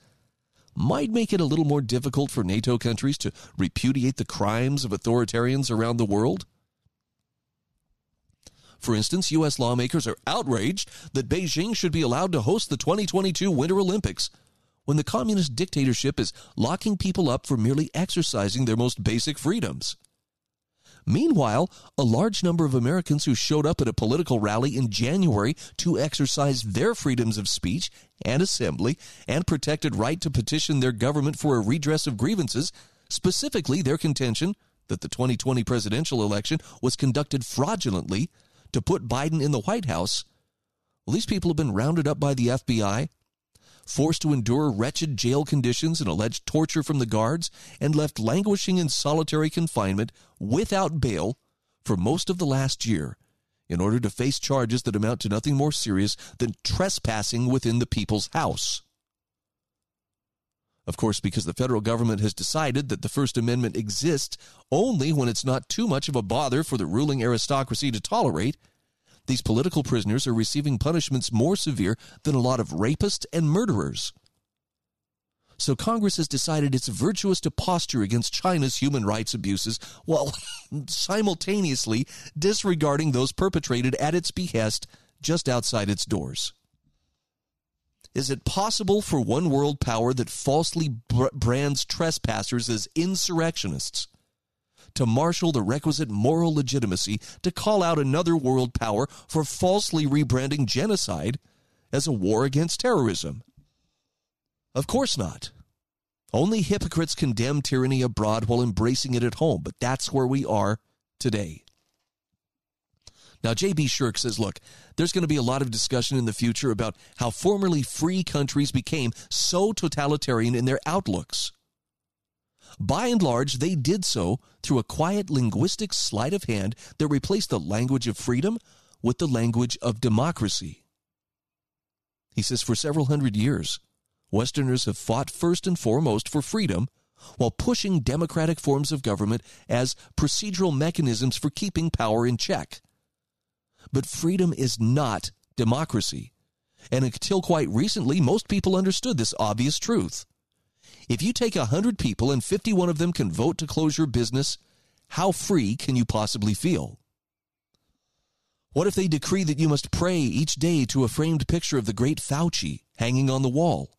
might make it a little more difficult for NATO countries to repudiate the crimes of authoritarians around the world? For instance, U.S. lawmakers are outraged that Beijing should be allowed to host the 2022 Winter Olympics when the communist dictatorship is locking people up for merely exercising their most basic freedoms. Meanwhile, a large number of Americans who showed up at a political rally in January to exercise their freedoms of speech and assembly and protected right to petition their government for a redress of grievances, specifically their contention that the 2020 presidential election was conducted fraudulently to put Biden in the White House. Well, these people have been rounded up by the FBI, forced to endure wretched jail conditions and alleged torture from the guards, and left languishing in solitary confinement without bail for most of the last year in order to face charges that amount to nothing more serious than trespassing within the people's house. Of course, because the federal government has decided that the First Amendment exists only when it's not too much of a bother for the ruling aristocracy to tolerate, these political prisoners are receiving punishments more severe than a lot of rapists and murderers. So Congress has decided it's virtuous to posture against China's human rights abuses while simultaneously disregarding those perpetrated at its behest just outside its doors. Is it possible for one world power that falsely brands trespassers as insurrectionists to marshal the requisite moral legitimacy to call out another world power for falsely rebranding genocide as a war against terrorism? Of course not. Only hypocrites condemn tyranny abroad while embracing it at home, but that's where we are today. Now, J.B. Shurk says, look, there's going to be a lot of discussion in the future about how formerly free countries became so totalitarian in their outlooks. By and large, they did so through a quiet linguistic sleight of hand that replaced the language of freedom with the language of democracy. He says for several hundred years, Westerners have fought first and foremost for freedom while pushing democratic forms of government as procedural mechanisms for keeping power in check. But freedom is not democracy. And until quite recently, most people understood this obvious truth. If you take 100 people and 51 of them can vote to close your business, how free can you possibly feel? What if they decree that you must pray each day to a framed picture of the great Fauci hanging on the wall?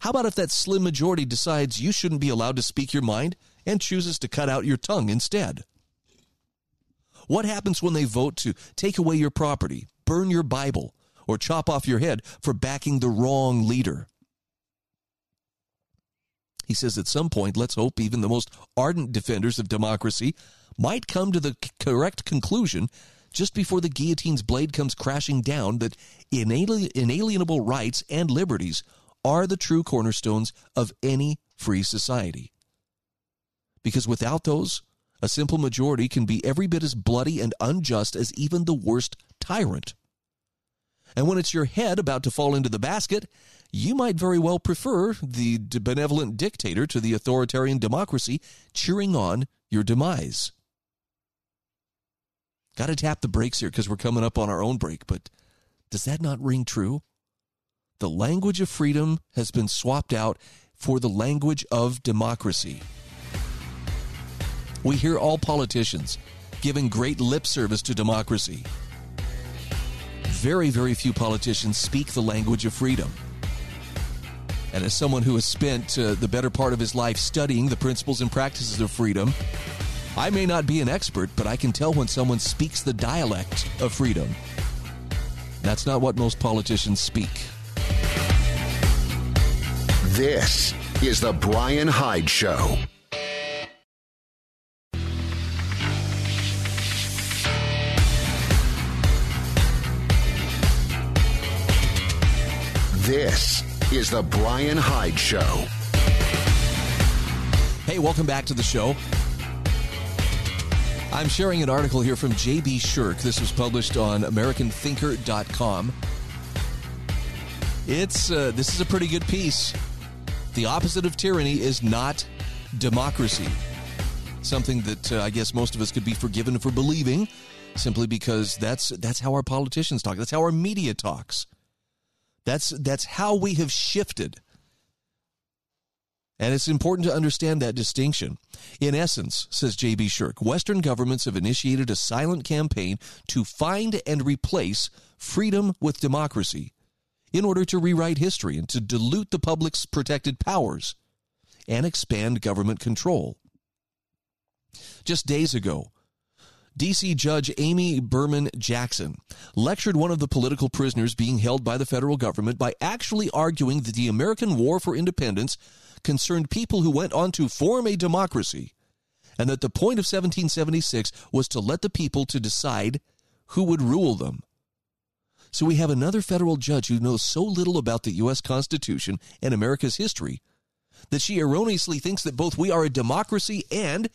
How about if that slim majority decides you shouldn't be allowed to speak your mind and chooses to cut out your tongue instead? What happens when they vote to take away your property, burn your Bible, or chop off your head for backing the wrong leader? He says at some point, let's hope even the most ardent defenders of democracy might come to the correct conclusion just before the guillotine's blade comes crashing down that inalienable rights and liberties are the true cornerstones of any free society. Because without those, a simple majority can be every bit as bloody and unjust as even the worst tyrant. And when it's your head about to fall into the basket, you might very well prefer the benevolent dictator to the authoritarian democracy cheering on your demise. Got to tap the brakes here because we're coming up on our own break, but does that not ring true? The language of freedom has been swapped out for the language of democracy. We hear all politicians giving great lip service to democracy. Very, very few politicians speak the language of freedom. And as someone who has spent uh, the better part of his life studying the principles and practices of freedom, I may not be an expert, but I can tell when someone speaks the dialect of freedom. That's not what most politicians speak. This is The Brian Hyde Show. This is The Brian Hyde Show. Hey, welcome back to the show. I'm sharing an article here from J.B. Shurk. This was published on AmericanThinker.com. It's uh, this is a pretty good piece. The opposite of tyranny is not democracy. Something that uh, I guess most of us could be forgiven for believing simply because that's that's how our politicians talk. That's how our media talks. That's that's how we have shifted. And it's important to understand that distinction. In essence, says J.B. Shurk, Western governments have initiated a silent campaign to find and replace freedom with democracy in order to rewrite history and to dilute the public's protected powers and expand government control. Just days ago, D.C. Judge Amy Berman Jackson lectured one of the political prisoners being held by the federal government by actually arguing that the American War for Independence concerned people who went on to form a democracy and that the point of 1776 was to let the people to decide who would rule them. So we have another federal judge who knows so little about the US Constitution and America's history that she erroneously thinks that both we are a democracy and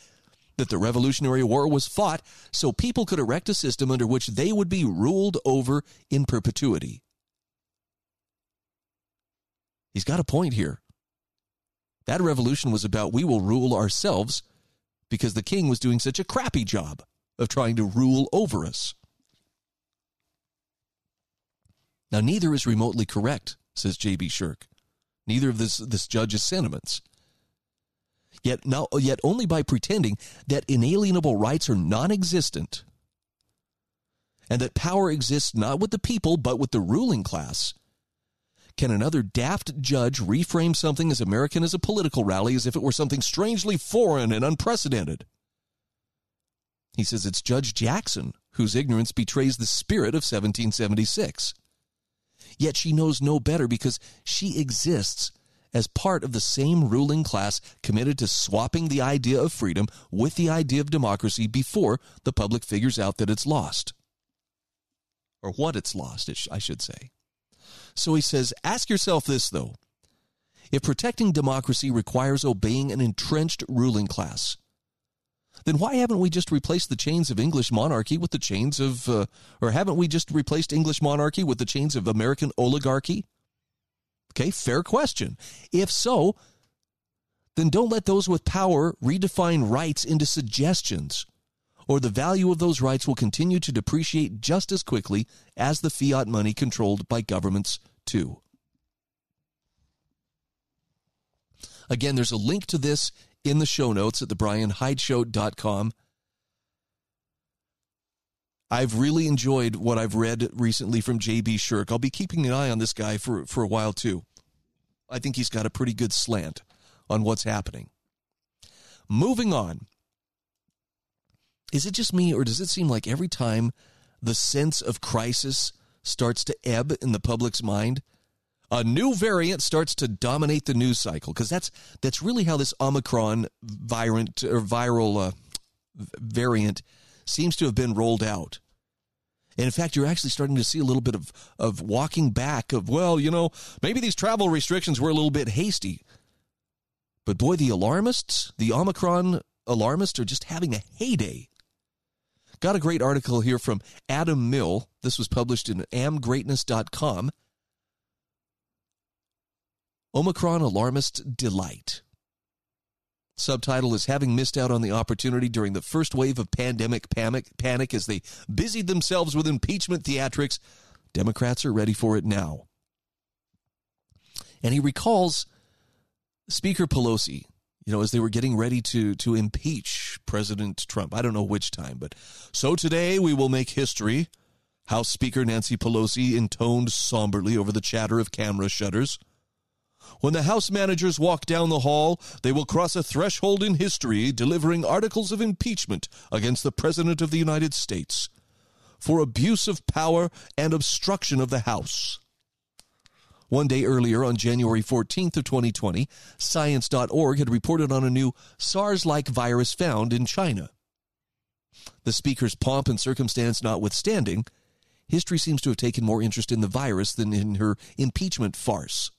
that the Revolutionary War was fought so people could erect a system under which they would be ruled over in perpetuity. He's got a point here. That revolution was about we will rule ourselves because the king was doing such a crappy job of trying to rule over us. Now, neither is remotely correct, says J.B. Shurk. Neither of this, this judge's sentiments. Yet, now, yet only by pretending that inalienable rights are non existent and that power exists not with the people but with the ruling class, can another daft judge reframe something as American as a political rally as if it were something strangely foreign and unprecedented? He says it's Judge Jackson whose ignorance betrays the spirit of 1776. Yet she knows no better because she exists as part of the same ruling class committed to swapping the idea of freedom with the idea of democracy before the public figures out that it's lost. Or what it's lost, I should say. So he says, ask yourself this, though. If protecting democracy requires obeying an entrenched ruling class, then why haven't we just replaced the chains of English monarchy with the chains of, uh, or haven't we just replaced English monarchy with the chains of American oligarchy? Okay, fair question. If so, then don't let those with power redefine rights into suggestions, or the value of those rights will continue to depreciate just as quickly as the fiat money controlled by governments, too. Again, there's a link to this in the show notes at thebrianhydeshow.com. I've really enjoyed what I've read recently from JB Shurk. I'll be keeping an eye on this guy for, for a while too. I think he's got a pretty good slant on what's happening. Moving on. Is it just me, or does it seem like every time the sense of crisis starts to ebb in the public's mind, a new variant starts to dominate the news cycle? Because that's that's really how this Omicron virant or viral uh, variant seems to have been rolled out. And in fact, you're actually starting to see a little bit of, of walking back of, well, you know, maybe these travel restrictions were a little bit hasty. But boy, the alarmists, the Omicron alarmists, are just having a heyday. Got a great article here from Adam Mill. This was published in amgreatness.com. Omicron alarmist delight. Subtitle is Having Missed Out on the Opportunity During the First Wave of Pandemic Panic, panic as they busied themselves with impeachment theatrics. Democrats are ready for it now. And he recalls Speaker Pelosi, you know, as they were getting ready to, to impeach President Trump. I don't know which time, but so today we will make history. House Speaker Nancy Pelosi intoned somberly over the chatter of camera shutters. When the House managers walk down the hall, they will cross a threshold in history delivering articles of impeachment against the President of the United States for abuse of power and obstruction of the House. One day earlier, on January 14th of 2020, Science.org had reported on a new SARS-like virus found in China. The speaker's pomp and circumstance notwithstanding, history seems to have taken more interest in the virus than in her impeachment farce.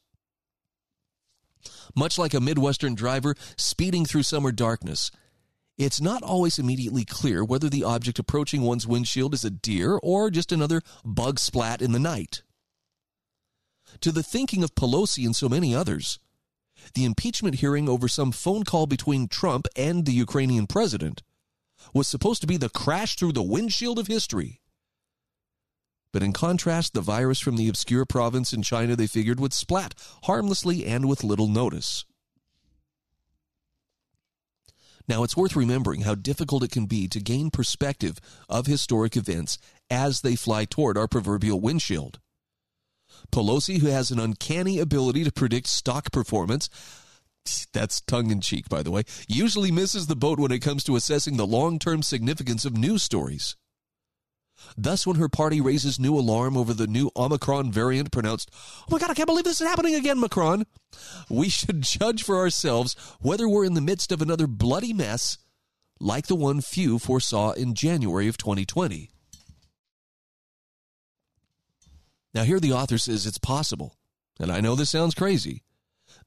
Much like a Midwestern driver speeding through summer darkness, it's not always immediately clear whether the object approaching one's windshield is a deer or just another bug splat in the night. To the thinking of Pelosi and so many others, the impeachment hearing over some phone call between Trump and the Ukrainian president was supposed to be the crash through the windshield of history. But in contrast, the virus from the obscure province in China they figured would splat harmlessly and with little notice. Now, it's worth remembering how difficult it can be to gain perspective of historic events as they fly toward our proverbial windshield. Pelosi, who has an uncanny ability to predict stock performance, that's tongue in cheek, by the way, usually misses the boat when it comes to assessing the long term significance of news stories. Thus, when her party raises new alarm over the new Omicron variant pronounced, Oh my God, I can't believe this is happening again, Macron, we should judge for ourselves whether we're in the midst of another bloody mess like the one few foresaw in January of 2020. Now, here the author says it's possible, and I know this sounds crazy,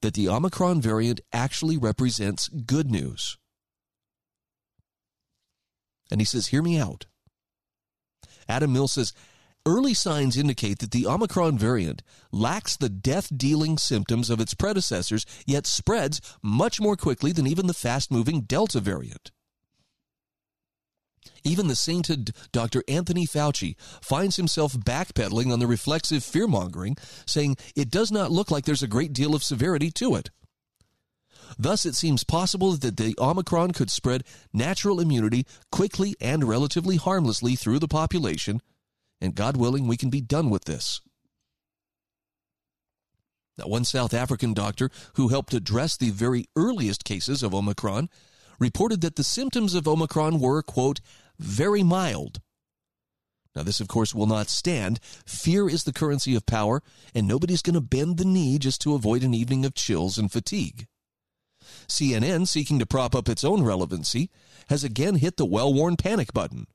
that the Omicron variant actually represents good news. And he says, Hear me out. Adam Mills says, Early signs indicate that the Omicron variant lacks the death dealing symptoms of its predecessors, yet spreads much more quickly than even the fast moving Delta variant. Even the sainted Dr. Anthony Fauci finds himself backpedaling on the reflexive fear mongering, saying it does not look like there's a great deal of severity to it. Thus, it seems possible that the Omicron could spread natural immunity quickly and relatively harmlessly through the population, and God willing, we can be done with this. Now, one South African doctor who helped address the very earliest cases of Omicron reported that the symptoms of Omicron were, quote, very mild. Now, this, of course, will not stand. Fear is the currency of power, and nobody's going to bend the knee just to avoid an evening of chills and fatigue. CNN, seeking to prop up its own relevancy, has again hit the well worn panic button.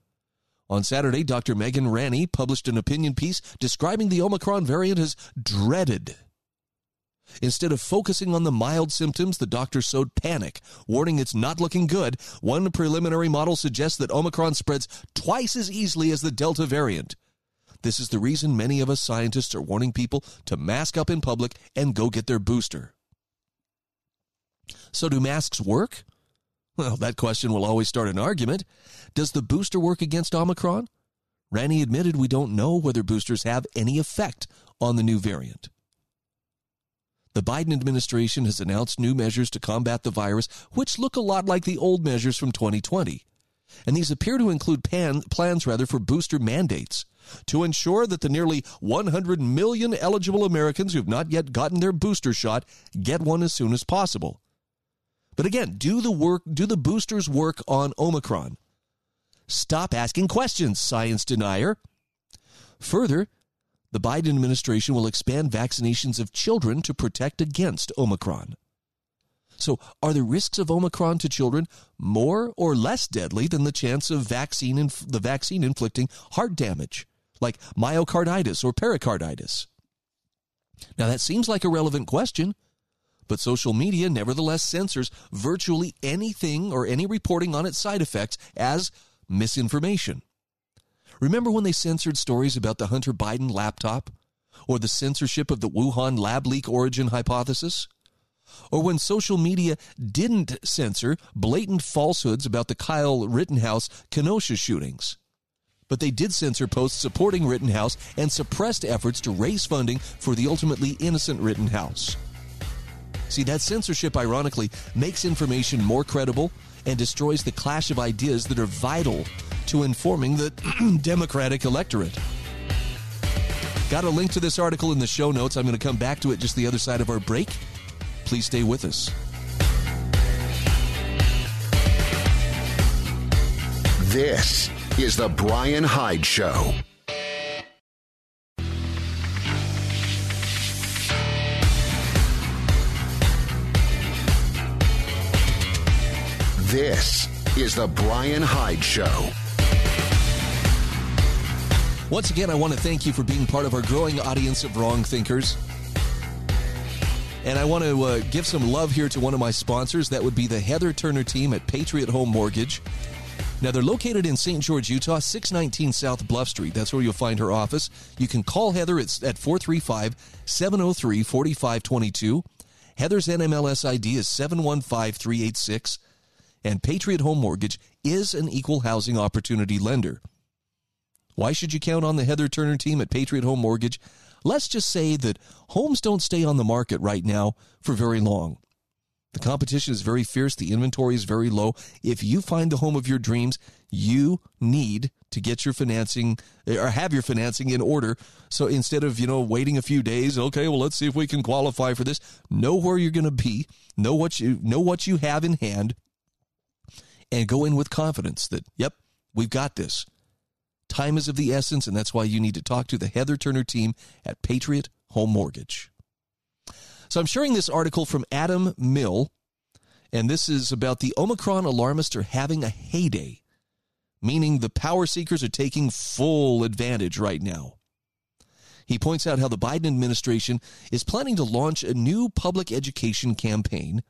On Saturday, Dr. Megan Ranney published an opinion piece describing the Omicron variant as dreaded. Instead of focusing on the mild symptoms, the doctor sowed panic, warning it's not looking good. One preliminary model suggests that Omicron spreads twice as easily as the Delta variant. This is the reason many of us scientists are warning people to mask up in public and go get their booster. So, do masks work? Well, that question will always start an argument. Does the booster work against Omicron? Ranney admitted we don't know whether boosters have any effect on the new variant. The Biden administration has announced new measures to combat the virus, which look a lot like the old measures from 2020. And these appear to include pan, plans rather for booster mandates to ensure that the nearly 100 million eligible Americans who have not yet gotten their booster shot get one as soon as possible. But again, do the work, do the boosters work on Omicron? Stop asking questions, science denier. Further, the Biden administration will expand vaccinations of children to protect against Omicron. So, are the risks of Omicron to children more or less deadly than the chance of vaccine inf- the vaccine inflicting heart damage, like myocarditis or pericarditis? Now, that seems like a relevant question, but social media nevertheless censors virtually anything or any reporting on its side effects as misinformation. Remember when they censored stories about the Hunter Biden laptop? Or the censorship of the Wuhan lab leak origin hypothesis? Or when social media didn't censor blatant falsehoods about the Kyle Rittenhouse Kenosha shootings? But they did censor posts supporting Rittenhouse and suppressed efforts to raise funding for the ultimately innocent Rittenhouse. See, that censorship, ironically, makes information more credible and destroys the clash of ideas that are vital to informing the Democratic electorate. Got a link to this article in the show notes. I'm going to come back to it just the other side of our break. Please stay with us. This is The Brian Hyde Show. This is The Brian Hyde Show. Once again, I want to thank you for being part of our growing audience of wrong thinkers. And I want to uh, give some love here to one of my sponsors. That would be the Heather Turner team at Patriot Home Mortgage. Now, they're located in St. George, Utah, 619 South Bluff Street. That's where you'll find her office. You can call Heather at 435 703 4522. Heather's NMLS ID is 715386. And Patriot Home Mortgage is an equal housing opportunity lender. Why should you count on the Heather Turner team at Patriot Home Mortgage? Let's just say that homes don't stay on the market right now for very long. The competition is very fierce. The inventory is very low. If you find the home of your dreams, you need to get your financing or have your financing in order. So instead of, you know, waiting a few days, okay, well, let's see if we can qualify for this. Know where you're going to be, know what you know what you have in hand and go in with confidence that, yep, we've got this. Time is of the essence, and that's why you need to talk to the Heather Turner team at Patriot Home Mortgage. So I'm sharing this article from Adam Mill, and this is about the Omicron alarmists are having a heyday, meaning the power seekers are taking full advantage right now. He points out how the Biden administration is planning to launch a new public education campaign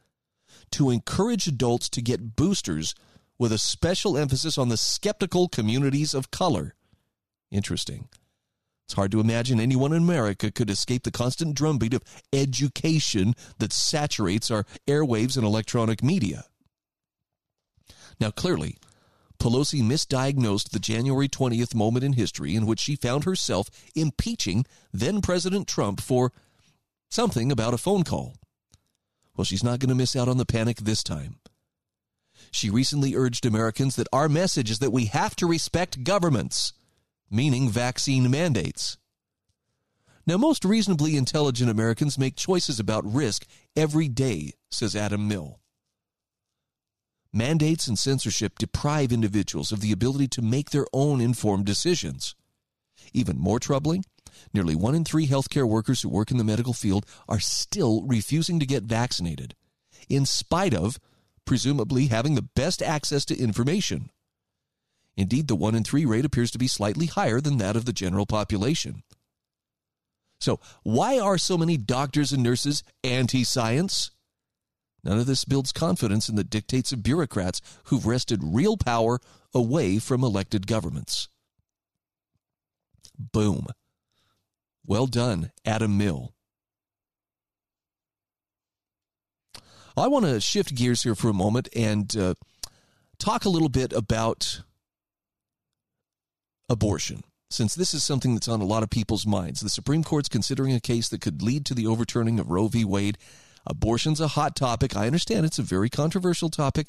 to encourage adults to get boosters with a special emphasis on the skeptical communities of color. Interesting. It's hard to imagine anyone in America could escape the constant drumbeat of education that saturates our airwaves and electronic media. Now, clearly, Pelosi misdiagnosed the January 20th moment in history in which she found herself impeaching then President Trump for something about a phone call. Well, she's not going to miss out on the panic this time. She recently urged Americans that our message is that we have to respect governments meaning vaccine mandates. Now, most reasonably intelligent Americans make choices about risk every day, says Adam Mill. Mandates and censorship deprive individuals of the ability to make their own informed decisions. Even more troubling, nearly one in three healthcare workers who work in the medical field are still refusing to get vaccinated, in spite of, presumably, having the best access to information. Indeed, the 1 in 3 rate appears to be slightly higher than that of the general population. So, why are so many doctors and nurses anti science? None of this builds confidence in the dictates of bureaucrats who've wrested real power away from elected governments. Boom. Well done, Adam Mill. I want to shift gears here for a moment and uh, talk a little bit about abortion. Since this is something that's on a lot of people's minds, the Supreme Court's considering a case that could lead to the overturning of Roe v. Wade. Abortion's a hot topic. I understand it's a very controversial topic,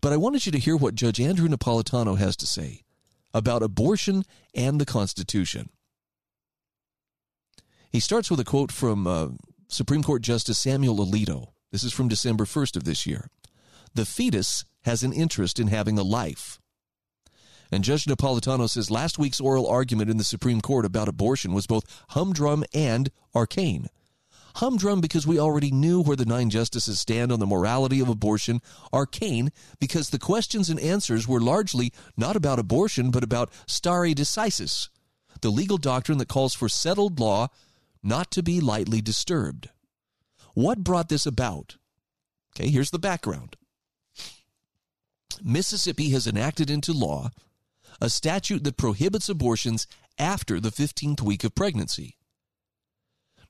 but I wanted you to hear what Judge Andrew Napolitano has to say about abortion and the Constitution. He starts with a quote from uh, Supreme Court Justice Samuel Alito. This is from December 1st of this year. The fetus has an interest in having a life. And Judge Napolitano says last week's oral argument in the Supreme Court about abortion was both humdrum and arcane. Humdrum because we already knew where the nine justices stand on the morality of abortion. Arcane because the questions and answers were largely not about abortion, but about stare decisis, the legal doctrine that calls for settled law not to be lightly disturbed. What brought this about? Okay, here's the background. Mississippi has enacted into law a statute that prohibits abortions after the 15th week of pregnancy.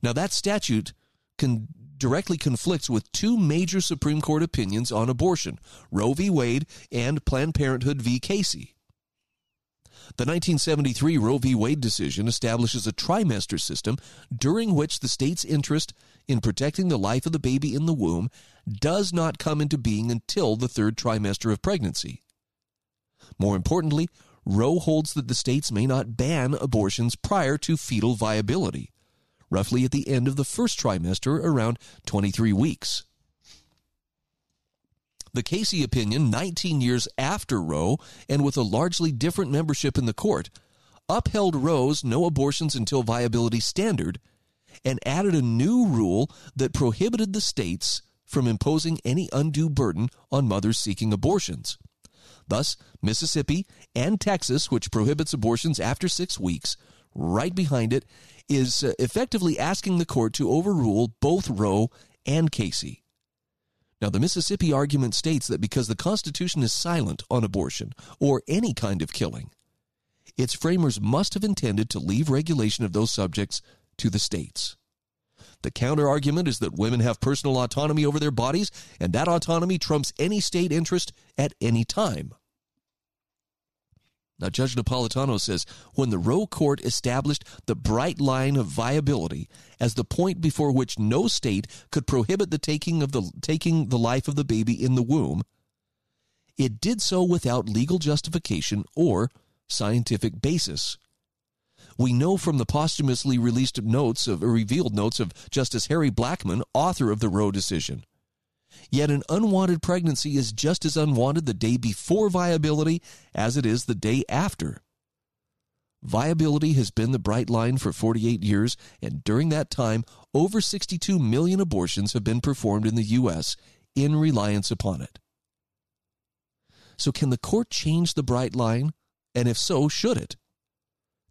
Now, that statute can directly conflicts with two major Supreme Court opinions on abortion Roe v. Wade and Planned Parenthood v. Casey. The 1973 Roe v. Wade decision establishes a trimester system during which the state's interest in protecting the life of the baby in the womb does not come into being until the third trimester of pregnancy. More importantly, Roe holds that the states may not ban abortions prior to fetal viability, roughly at the end of the first trimester, around 23 weeks. The Casey opinion, 19 years after Roe, and with a largely different membership in the court, upheld Roe's no abortions until viability standard and added a new rule that prohibited the states from imposing any undue burden on mothers seeking abortions. Thus, Mississippi and Texas, which prohibits abortions after six weeks, right behind it, is uh, effectively asking the court to overrule both Roe and Casey. Now, the Mississippi argument states that because the Constitution is silent on abortion or any kind of killing, its framers must have intended to leave regulation of those subjects to the states. The counter argument is that women have personal autonomy over their bodies, and that autonomy trumps any state interest at any time. Now, Judge Napolitano says when the Roe court established the bright line of viability as the point before which no state could prohibit the taking of the taking the life of the baby in the womb, it did so without legal justification or scientific basis. We know from the posthumously released notes of revealed notes of Justice Harry Blackmun, author of the Roe decision. Yet an unwanted pregnancy is just as unwanted the day before viability as it is the day after. Viability has been the bright line for 48 years, and during that time, over 62 million abortions have been performed in the U.S. in reliance upon it. So, can the court change the bright line? And if so, should it?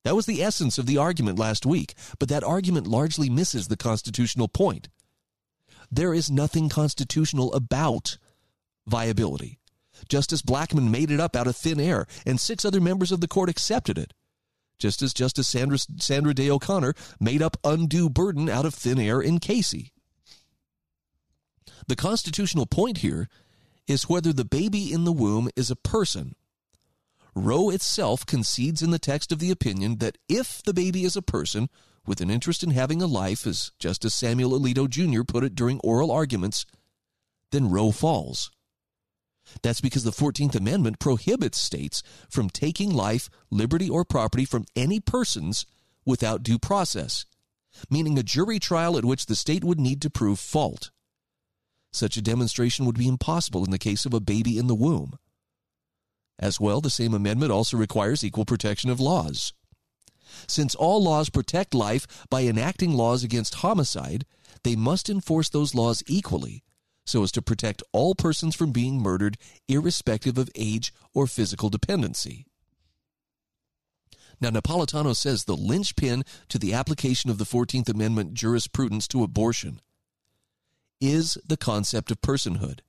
That was the essence of the argument last week, but that argument largely misses the constitutional point. There is nothing constitutional about viability. Justice Blackmun made it up out of thin air, and six other members of the court accepted it. Just as Justice Sandra, Sandra Day O'Connor made up undue burden out of thin air in Casey. The constitutional point here is whether the baby in the womb is a person. Roe itself concedes in the text of the opinion that if the baby is a person, with an interest in having a life, as Justice Samuel Alito Jr. put it during oral arguments, then Roe falls. That's because the 14th Amendment prohibits states from taking life, liberty, or property from any persons without due process, meaning a jury trial at which the state would need to prove fault. Such a demonstration would be impossible in the case of a baby in the womb. As well, the same amendment also requires equal protection of laws. Since all laws protect life by enacting laws against homicide, they must enforce those laws equally so as to protect all persons from being murdered, irrespective of age or physical dependency. Now, Napolitano says the linchpin to the application of the 14th Amendment jurisprudence to abortion is the concept of personhood.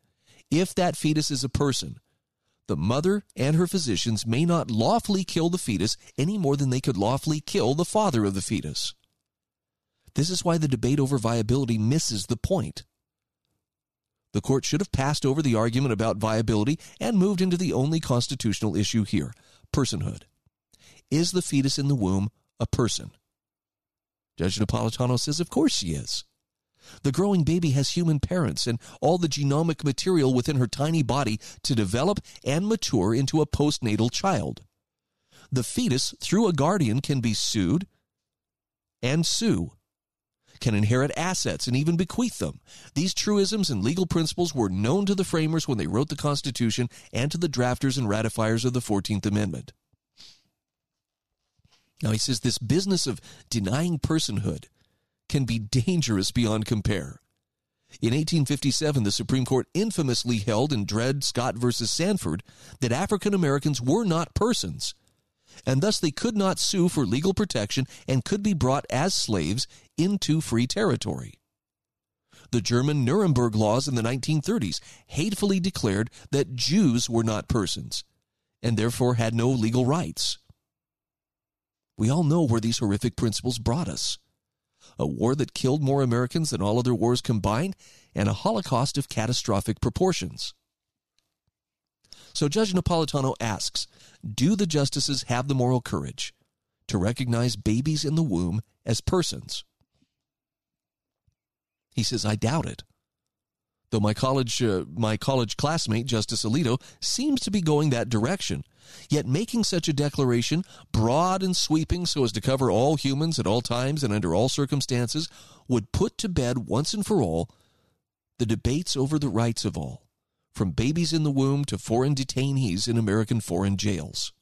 If that fetus is a person, the mother and her physicians may not lawfully kill the fetus any more than they could lawfully kill the father of the fetus. This is why the debate over viability misses the point. The court should have passed over the argument about viability and moved into the only constitutional issue here personhood. Is the fetus in the womb a person? Judge Napolitano says, of course she is. The growing baby has human parents and all the genomic material within her tiny body to develop and mature into a postnatal child. The fetus, through a guardian, can be sued and sue, can inherit assets and even bequeath them. These truisms and legal principles were known to the framers when they wrote the Constitution and to the drafters and ratifiers of the 14th Amendment. Now, he says this business of denying personhood can be dangerous beyond compare. In 1857, the Supreme Court infamously held in Dred Scott v. Sandford that African Americans were not persons, and thus they could not sue for legal protection and could be brought as slaves into free territory. The German Nuremberg laws in the 1930s hatefully declared that Jews were not persons and therefore had no legal rights. We all know where these horrific principles brought us a war that killed more Americans than all other wars combined, and a Holocaust of catastrophic proportions. So Judge Napolitano asks Do the justices have the moral courage to recognize babies in the womb as persons? He says, I doubt it though my college uh, my college classmate Justice Alito seems to be going that direction. Yet making such a declaration, broad and sweeping so as to cover all humans at all times and under all circumstances, would put to bed once and for all the debates over the rights of all, from babies in the womb to foreign detainees in American foreign jails.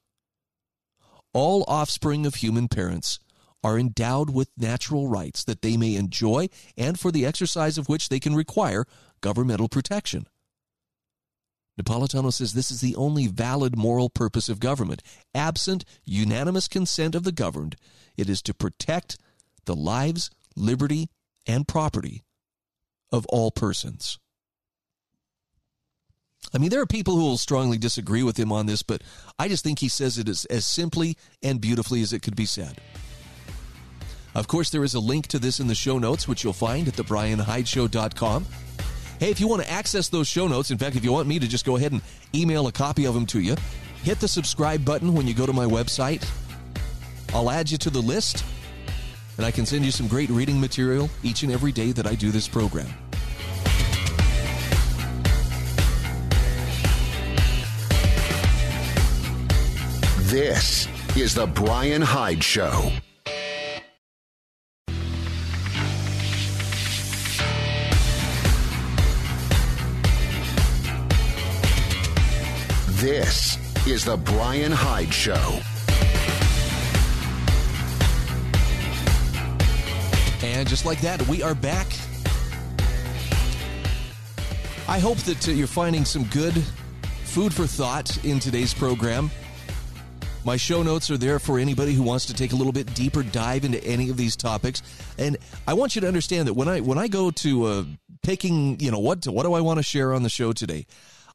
All offspring of human parents are endowed with natural rights that they may enjoy and for the exercise of which they can require governmental protection. Napolitano says this is the only valid moral purpose of government. Absent unanimous consent of the governed, it is to protect the lives, liberty, and property of all persons. I mean, there are people who will strongly disagree with him on this, but I just think he says it as, as simply and beautifully as it could be said. Of course, there is a link to this in the show notes, which you'll find at thebrianhydeshow.com. Hey, if you want to access those show notes, in fact, if you want me to just go ahead and email a copy of them to you, hit the subscribe button when you go to my website. I'll add you to the list, and I can send you some great reading material each and every day that I do this program. This is The Brian Hyde Show. This is The Brian Hyde Show. And just like that, we are back. I hope that uh, you're finding some good food for thought in today's program. My show notes are there for anybody who wants to take a little bit deeper dive into any of these topics. And I want you to understand that when I when I go to uh, picking, you know, what to, what do I want to share on the show today?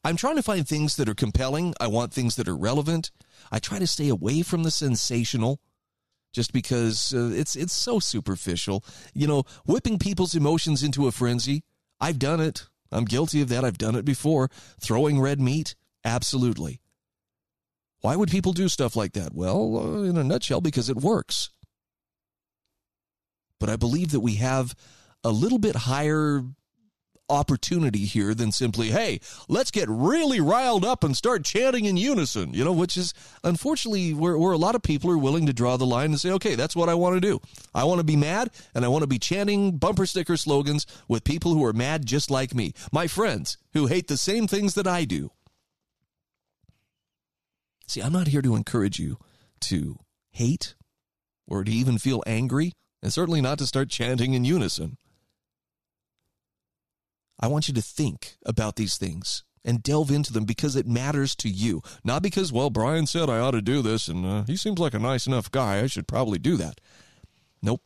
I'm trying to find things that are compelling. I want things that are relevant. I try to stay away from the sensational just because uh, it's it's so superficial. You know, whipping people's emotions into a frenzy. I've done it. I'm guilty of that. I've done it before. Throwing red meat? Absolutely. Why would people do stuff like that? Well, uh, in a nutshell, because it works. But I believe that we have a little bit higher opportunity here than simply, hey, let's get really riled up and start chanting in unison, you know, which is unfortunately where, where a lot of people are willing to draw the line and say, okay, that's what I want to do. I want to be mad and I want to be chanting bumper sticker slogans with people who are mad just like me, my friends who hate the same things that I do. See, I'm not here to encourage you to hate or to even feel angry, and certainly not to start chanting in unison. I want you to think about these things and delve into them because it matters to you. Not because, well, Brian said I ought to do this and uh, he seems like a nice enough guy. I should probably do that. Nope.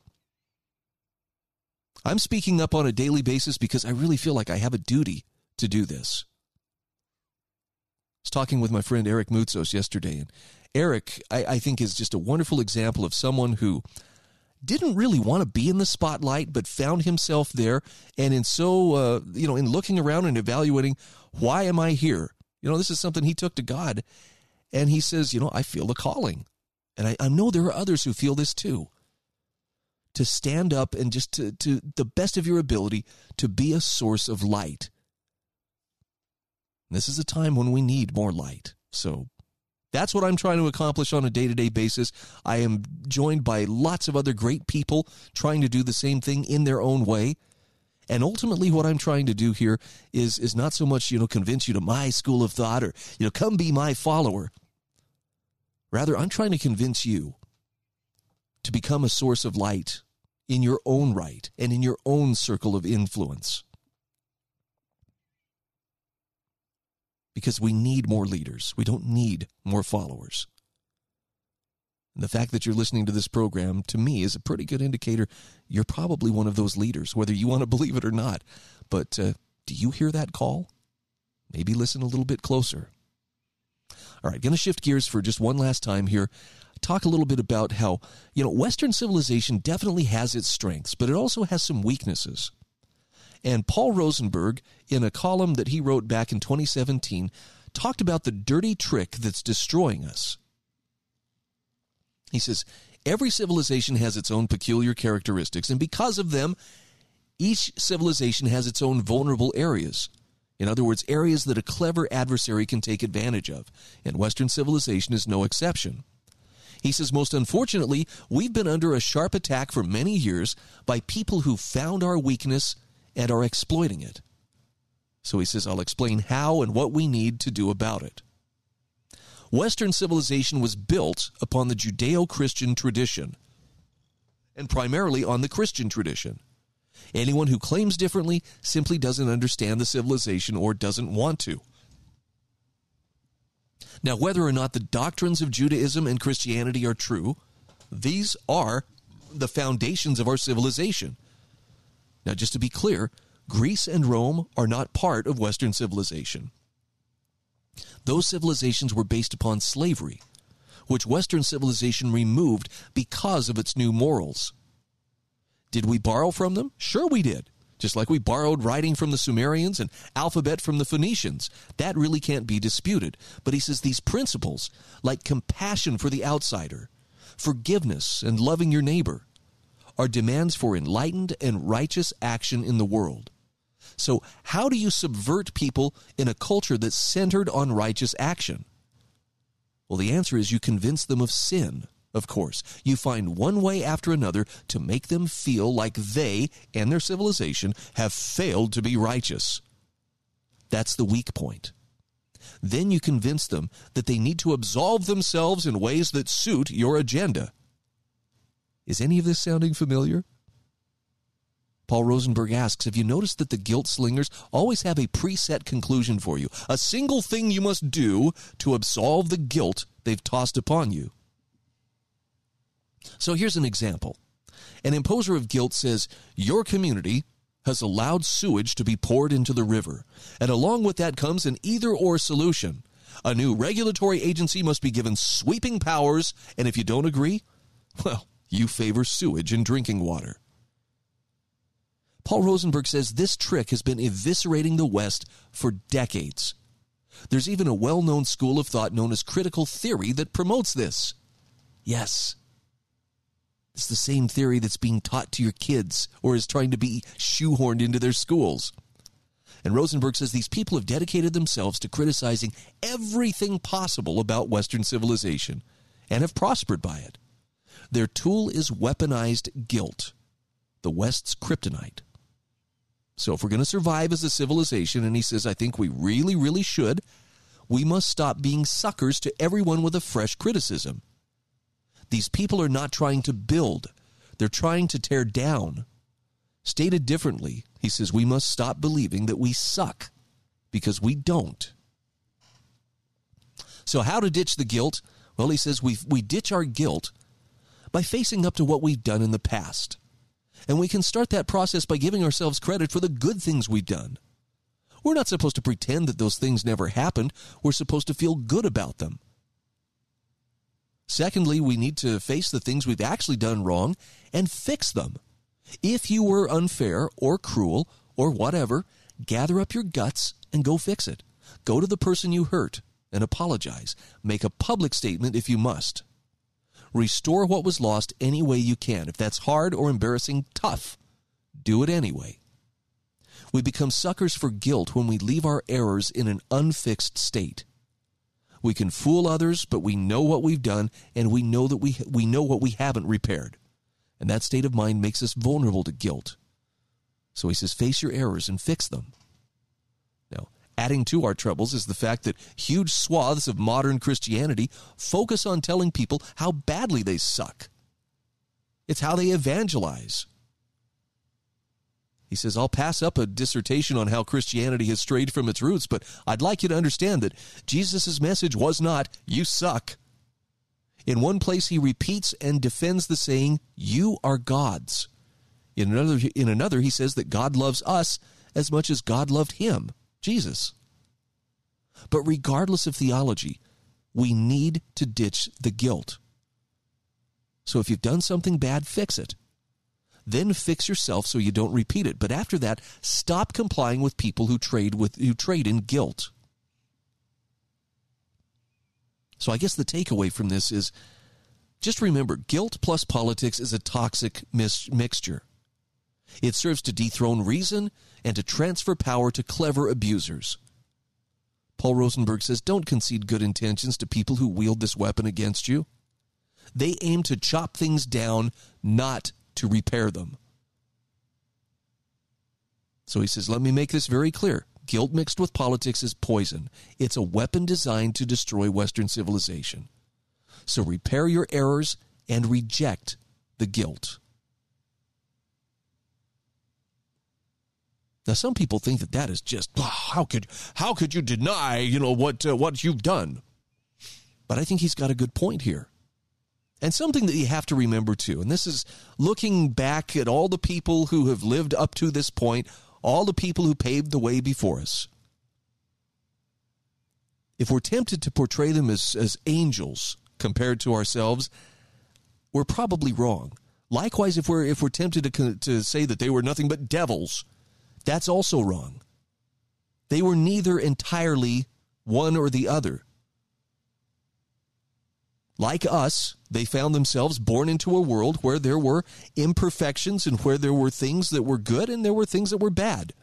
I'm speaking up on a daily basis because I really feel like I have a duty to do this. I was talking with my friend Eric Moutsos yesterday, and Eric, I, I think, is just a wonderful example of someone who didn't really want to be in the spotlight, but found himself there. And in so, uh, you know, in looking around and evaluating, why am I here? You know, this is something he took to God. And he says, you know, I feel the calling. And I, I know there are others who feel this too. To stand up and just to, to the best of your ability to be a source of light. This is a time when we need more light. So that's what I'm trying to accomplish on a day to day basis. I am joined by lots of other great people trying to do the same thing in their own way. And ultimately, what I'm trying to do here is, is not so much, you know, convince you to my school of thought or, you know, come be my follower. Rather, I'm trying to convince you to become a source of light in your own right and in your own circle of influence. Because we need more leaders. We don't need more followers. And the fact that you're listening to this program, to me, is a pretty good indicator you're probably one of those leaders, whether you want to believe it or not. But uh, do you hear that call? Maybe listen a little bit closer. All right, going to shift gears for just one last time here. Talk a little bit about how, you know, Western civilization definitely has its strengths, but it also has some weaknesses. And Paul Rosenberg, in a column that he wrote back in 2017, talked about the dirty trick that's destroying us. He says, Every civilization has its own peculiar characteristics, and because of them, each civilization has its own vulnerable areas. In other words, areas that a clever adversary can take advantage of, and Western civilization is no exception. He says, most unfortunately, we've been under a sharp attack for many years by people who found our weakness and are exploiting it. So he says, I'll explain how and what we need to do about it. Western civilization was built upon the Judeo Christian tradition, and primarily on the Christian tradition. Anyone who claims differently simply doesn't understand the civilization or doesn't want to. Now, whether or not the doctrines of Judaism and Christianity are true, these are the foundations of our civilization. Now, just to be clear, Greece and Rome are not part of Western civilization. Those civilizations were based upon slavery, which Western civilization removed because of its new morals. Did we borrow from them? Sure, we did. Just like we borrowed writing from the Sumerians and alphabet from the Phoenicians. That really can't be disputed. But he says these principles, like compassion for the outsider, forgiveness, and loving your neighbor, are demands for enlightened and righteous action in the world. So, how do you subvert people in a culture that's centered on righteous action? Well, the answer is you convince them of sin of course. You find one way after another to make them feel like they and their civilization have failed to be righteous. That's the weak point. Then you convince them that they need to absolve themselves in ways that suit your agenda. Is any of this sounding familiar? Paul Rosenberg asks Have you noticed that the guilt slingers always have a preset conclusion for you? A single thing you must do to absolve the guilt they've tossed upon you. So here's an example. An imposer of guilt says, Your community has allowed sewage to be poured into the river. And along with that comes an either or solution. A new regulatory agency must be given sweeping powers, and if you don't agree, well, you favor sewage in drinking water. Paul Rosenberg says this trick has been eviscerating the West for decades. There's even a well known school of thought known as critical theory that promotes this. Yes, it's the same theory that's being taught to your kids or is trying to be shoehorned into their schools. And Rosenberg says these people have dedicated themselves to criticizing everything possible about Western civilization and have prospered by it. Their tool is weaponized guilt, the West's kryptonite. So, if we're going to survive as a civilization, and he says, I think we really, really should, we must stop being suckers to everyone with a fresh criticism. These people are not trying to build, they're trying to tear down. Stated differently, he says we must stop believing that we suck because we don't. So, how to ditch the guilt? Well, he says we, we ditch our guilt by facing up to what we've done in the past. And we can start that process by giving ourselves credit for the good things we've done. We're not supposed to pretend that those things never happened. We're supposed to feel good about them. Secondly, we need to face the things we've actually done wrong and fix them. If you were unfair or cruel or whatever, gather up your guts and go fix it. Go to the person you hurt and apologize. Make a public statement if you must. Restore what was lost any way you can. If that's hard or embarrassing, tough. Do it anyway. We become suckers for guilt when we leave our errors in an unfixed state. We can fool others, but we know what we've done and we know that we, we know what we haven't repaired. And that state of mind makes us vulnerable to guilt. So he says, face your errors and fix them. Adding to our troubles is the fact that huge swaths of modern Christianity focus on telling people how badly they suck. It's how they evangelize. He says, I'll pass up a dissertation on how Christianity has strayed from its roots, but I'd like you to understand that Jesus' message was not, you suck. In one place, he repeats and defends the saying, you are God's. In another, in another, he says that God loves us as much as God loved him, Jesus. But regardless of theology, we need to ditch the guilt. So if you've done something bad, fix it. Then fix yourself so you don't repeat it. But after that, stop complying with people who trade with who trade in guilt. So I guess the takeaway from this is just remember guilt plus politics is a toxic mis- mixture. It serves to dethrone reason and to transfer power to clever abusers. Paul Rosenberg says don't concede good intentions to people who wield this weapon against you. They aim to chop things down, not to repair them. So he says, let me make this very clear. Guilt mixed with politics is poison. It's a weapon designed to destroy Western civilization. So repair your errors and reject the guilt. Now, some people think that that is just how could how could you deny you know what uh, what you've done? But I think he's got a good point here. And something that you have to remember too, and this is looking back at all the people who have lived up to this point, all the people who paved the way before us. If we're tempted to portray them as, as angels compared to ourselves, we're probably wrong. Likewise, if we're if we're tempted to to say that they were nothing but devils, That's also wrong. They were neither entirely one or the other. Like us, they found themselves born into a world where there were imperfections and where there were things that were good and there were things that were bad.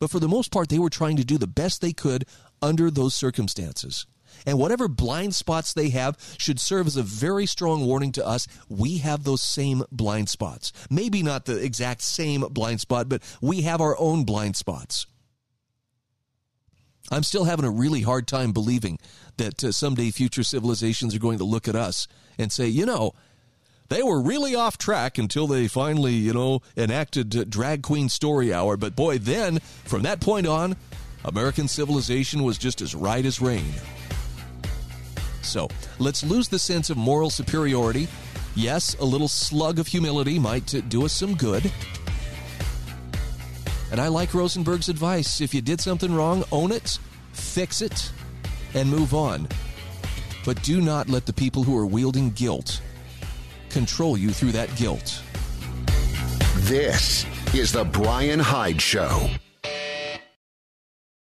But for the most part, they were trying to do the best they could under those circumstances. And whatever blind spots they have should serve as a very strong warning to us. We have those same blind spots. Maybe not the exact same blind spot, but we have our own blind spots. I'm still having a really hard time believing that uh, someday future civilizations are going to look at us and say, you know, they were really off track until they finally, you know, enacted uh, Drag Queen Story Hour. But boy, then, from that point on, American civilization was just as right as rain. So let's lose the sense of moral superiority. Yes, a little slug of humility might do us some good. And I like Rosenberg's advice. If you did something wrong, own it, fix it, and move on. But do not let the people who are wielding guilt control you through that guilt. This is The Brian Hyde Show.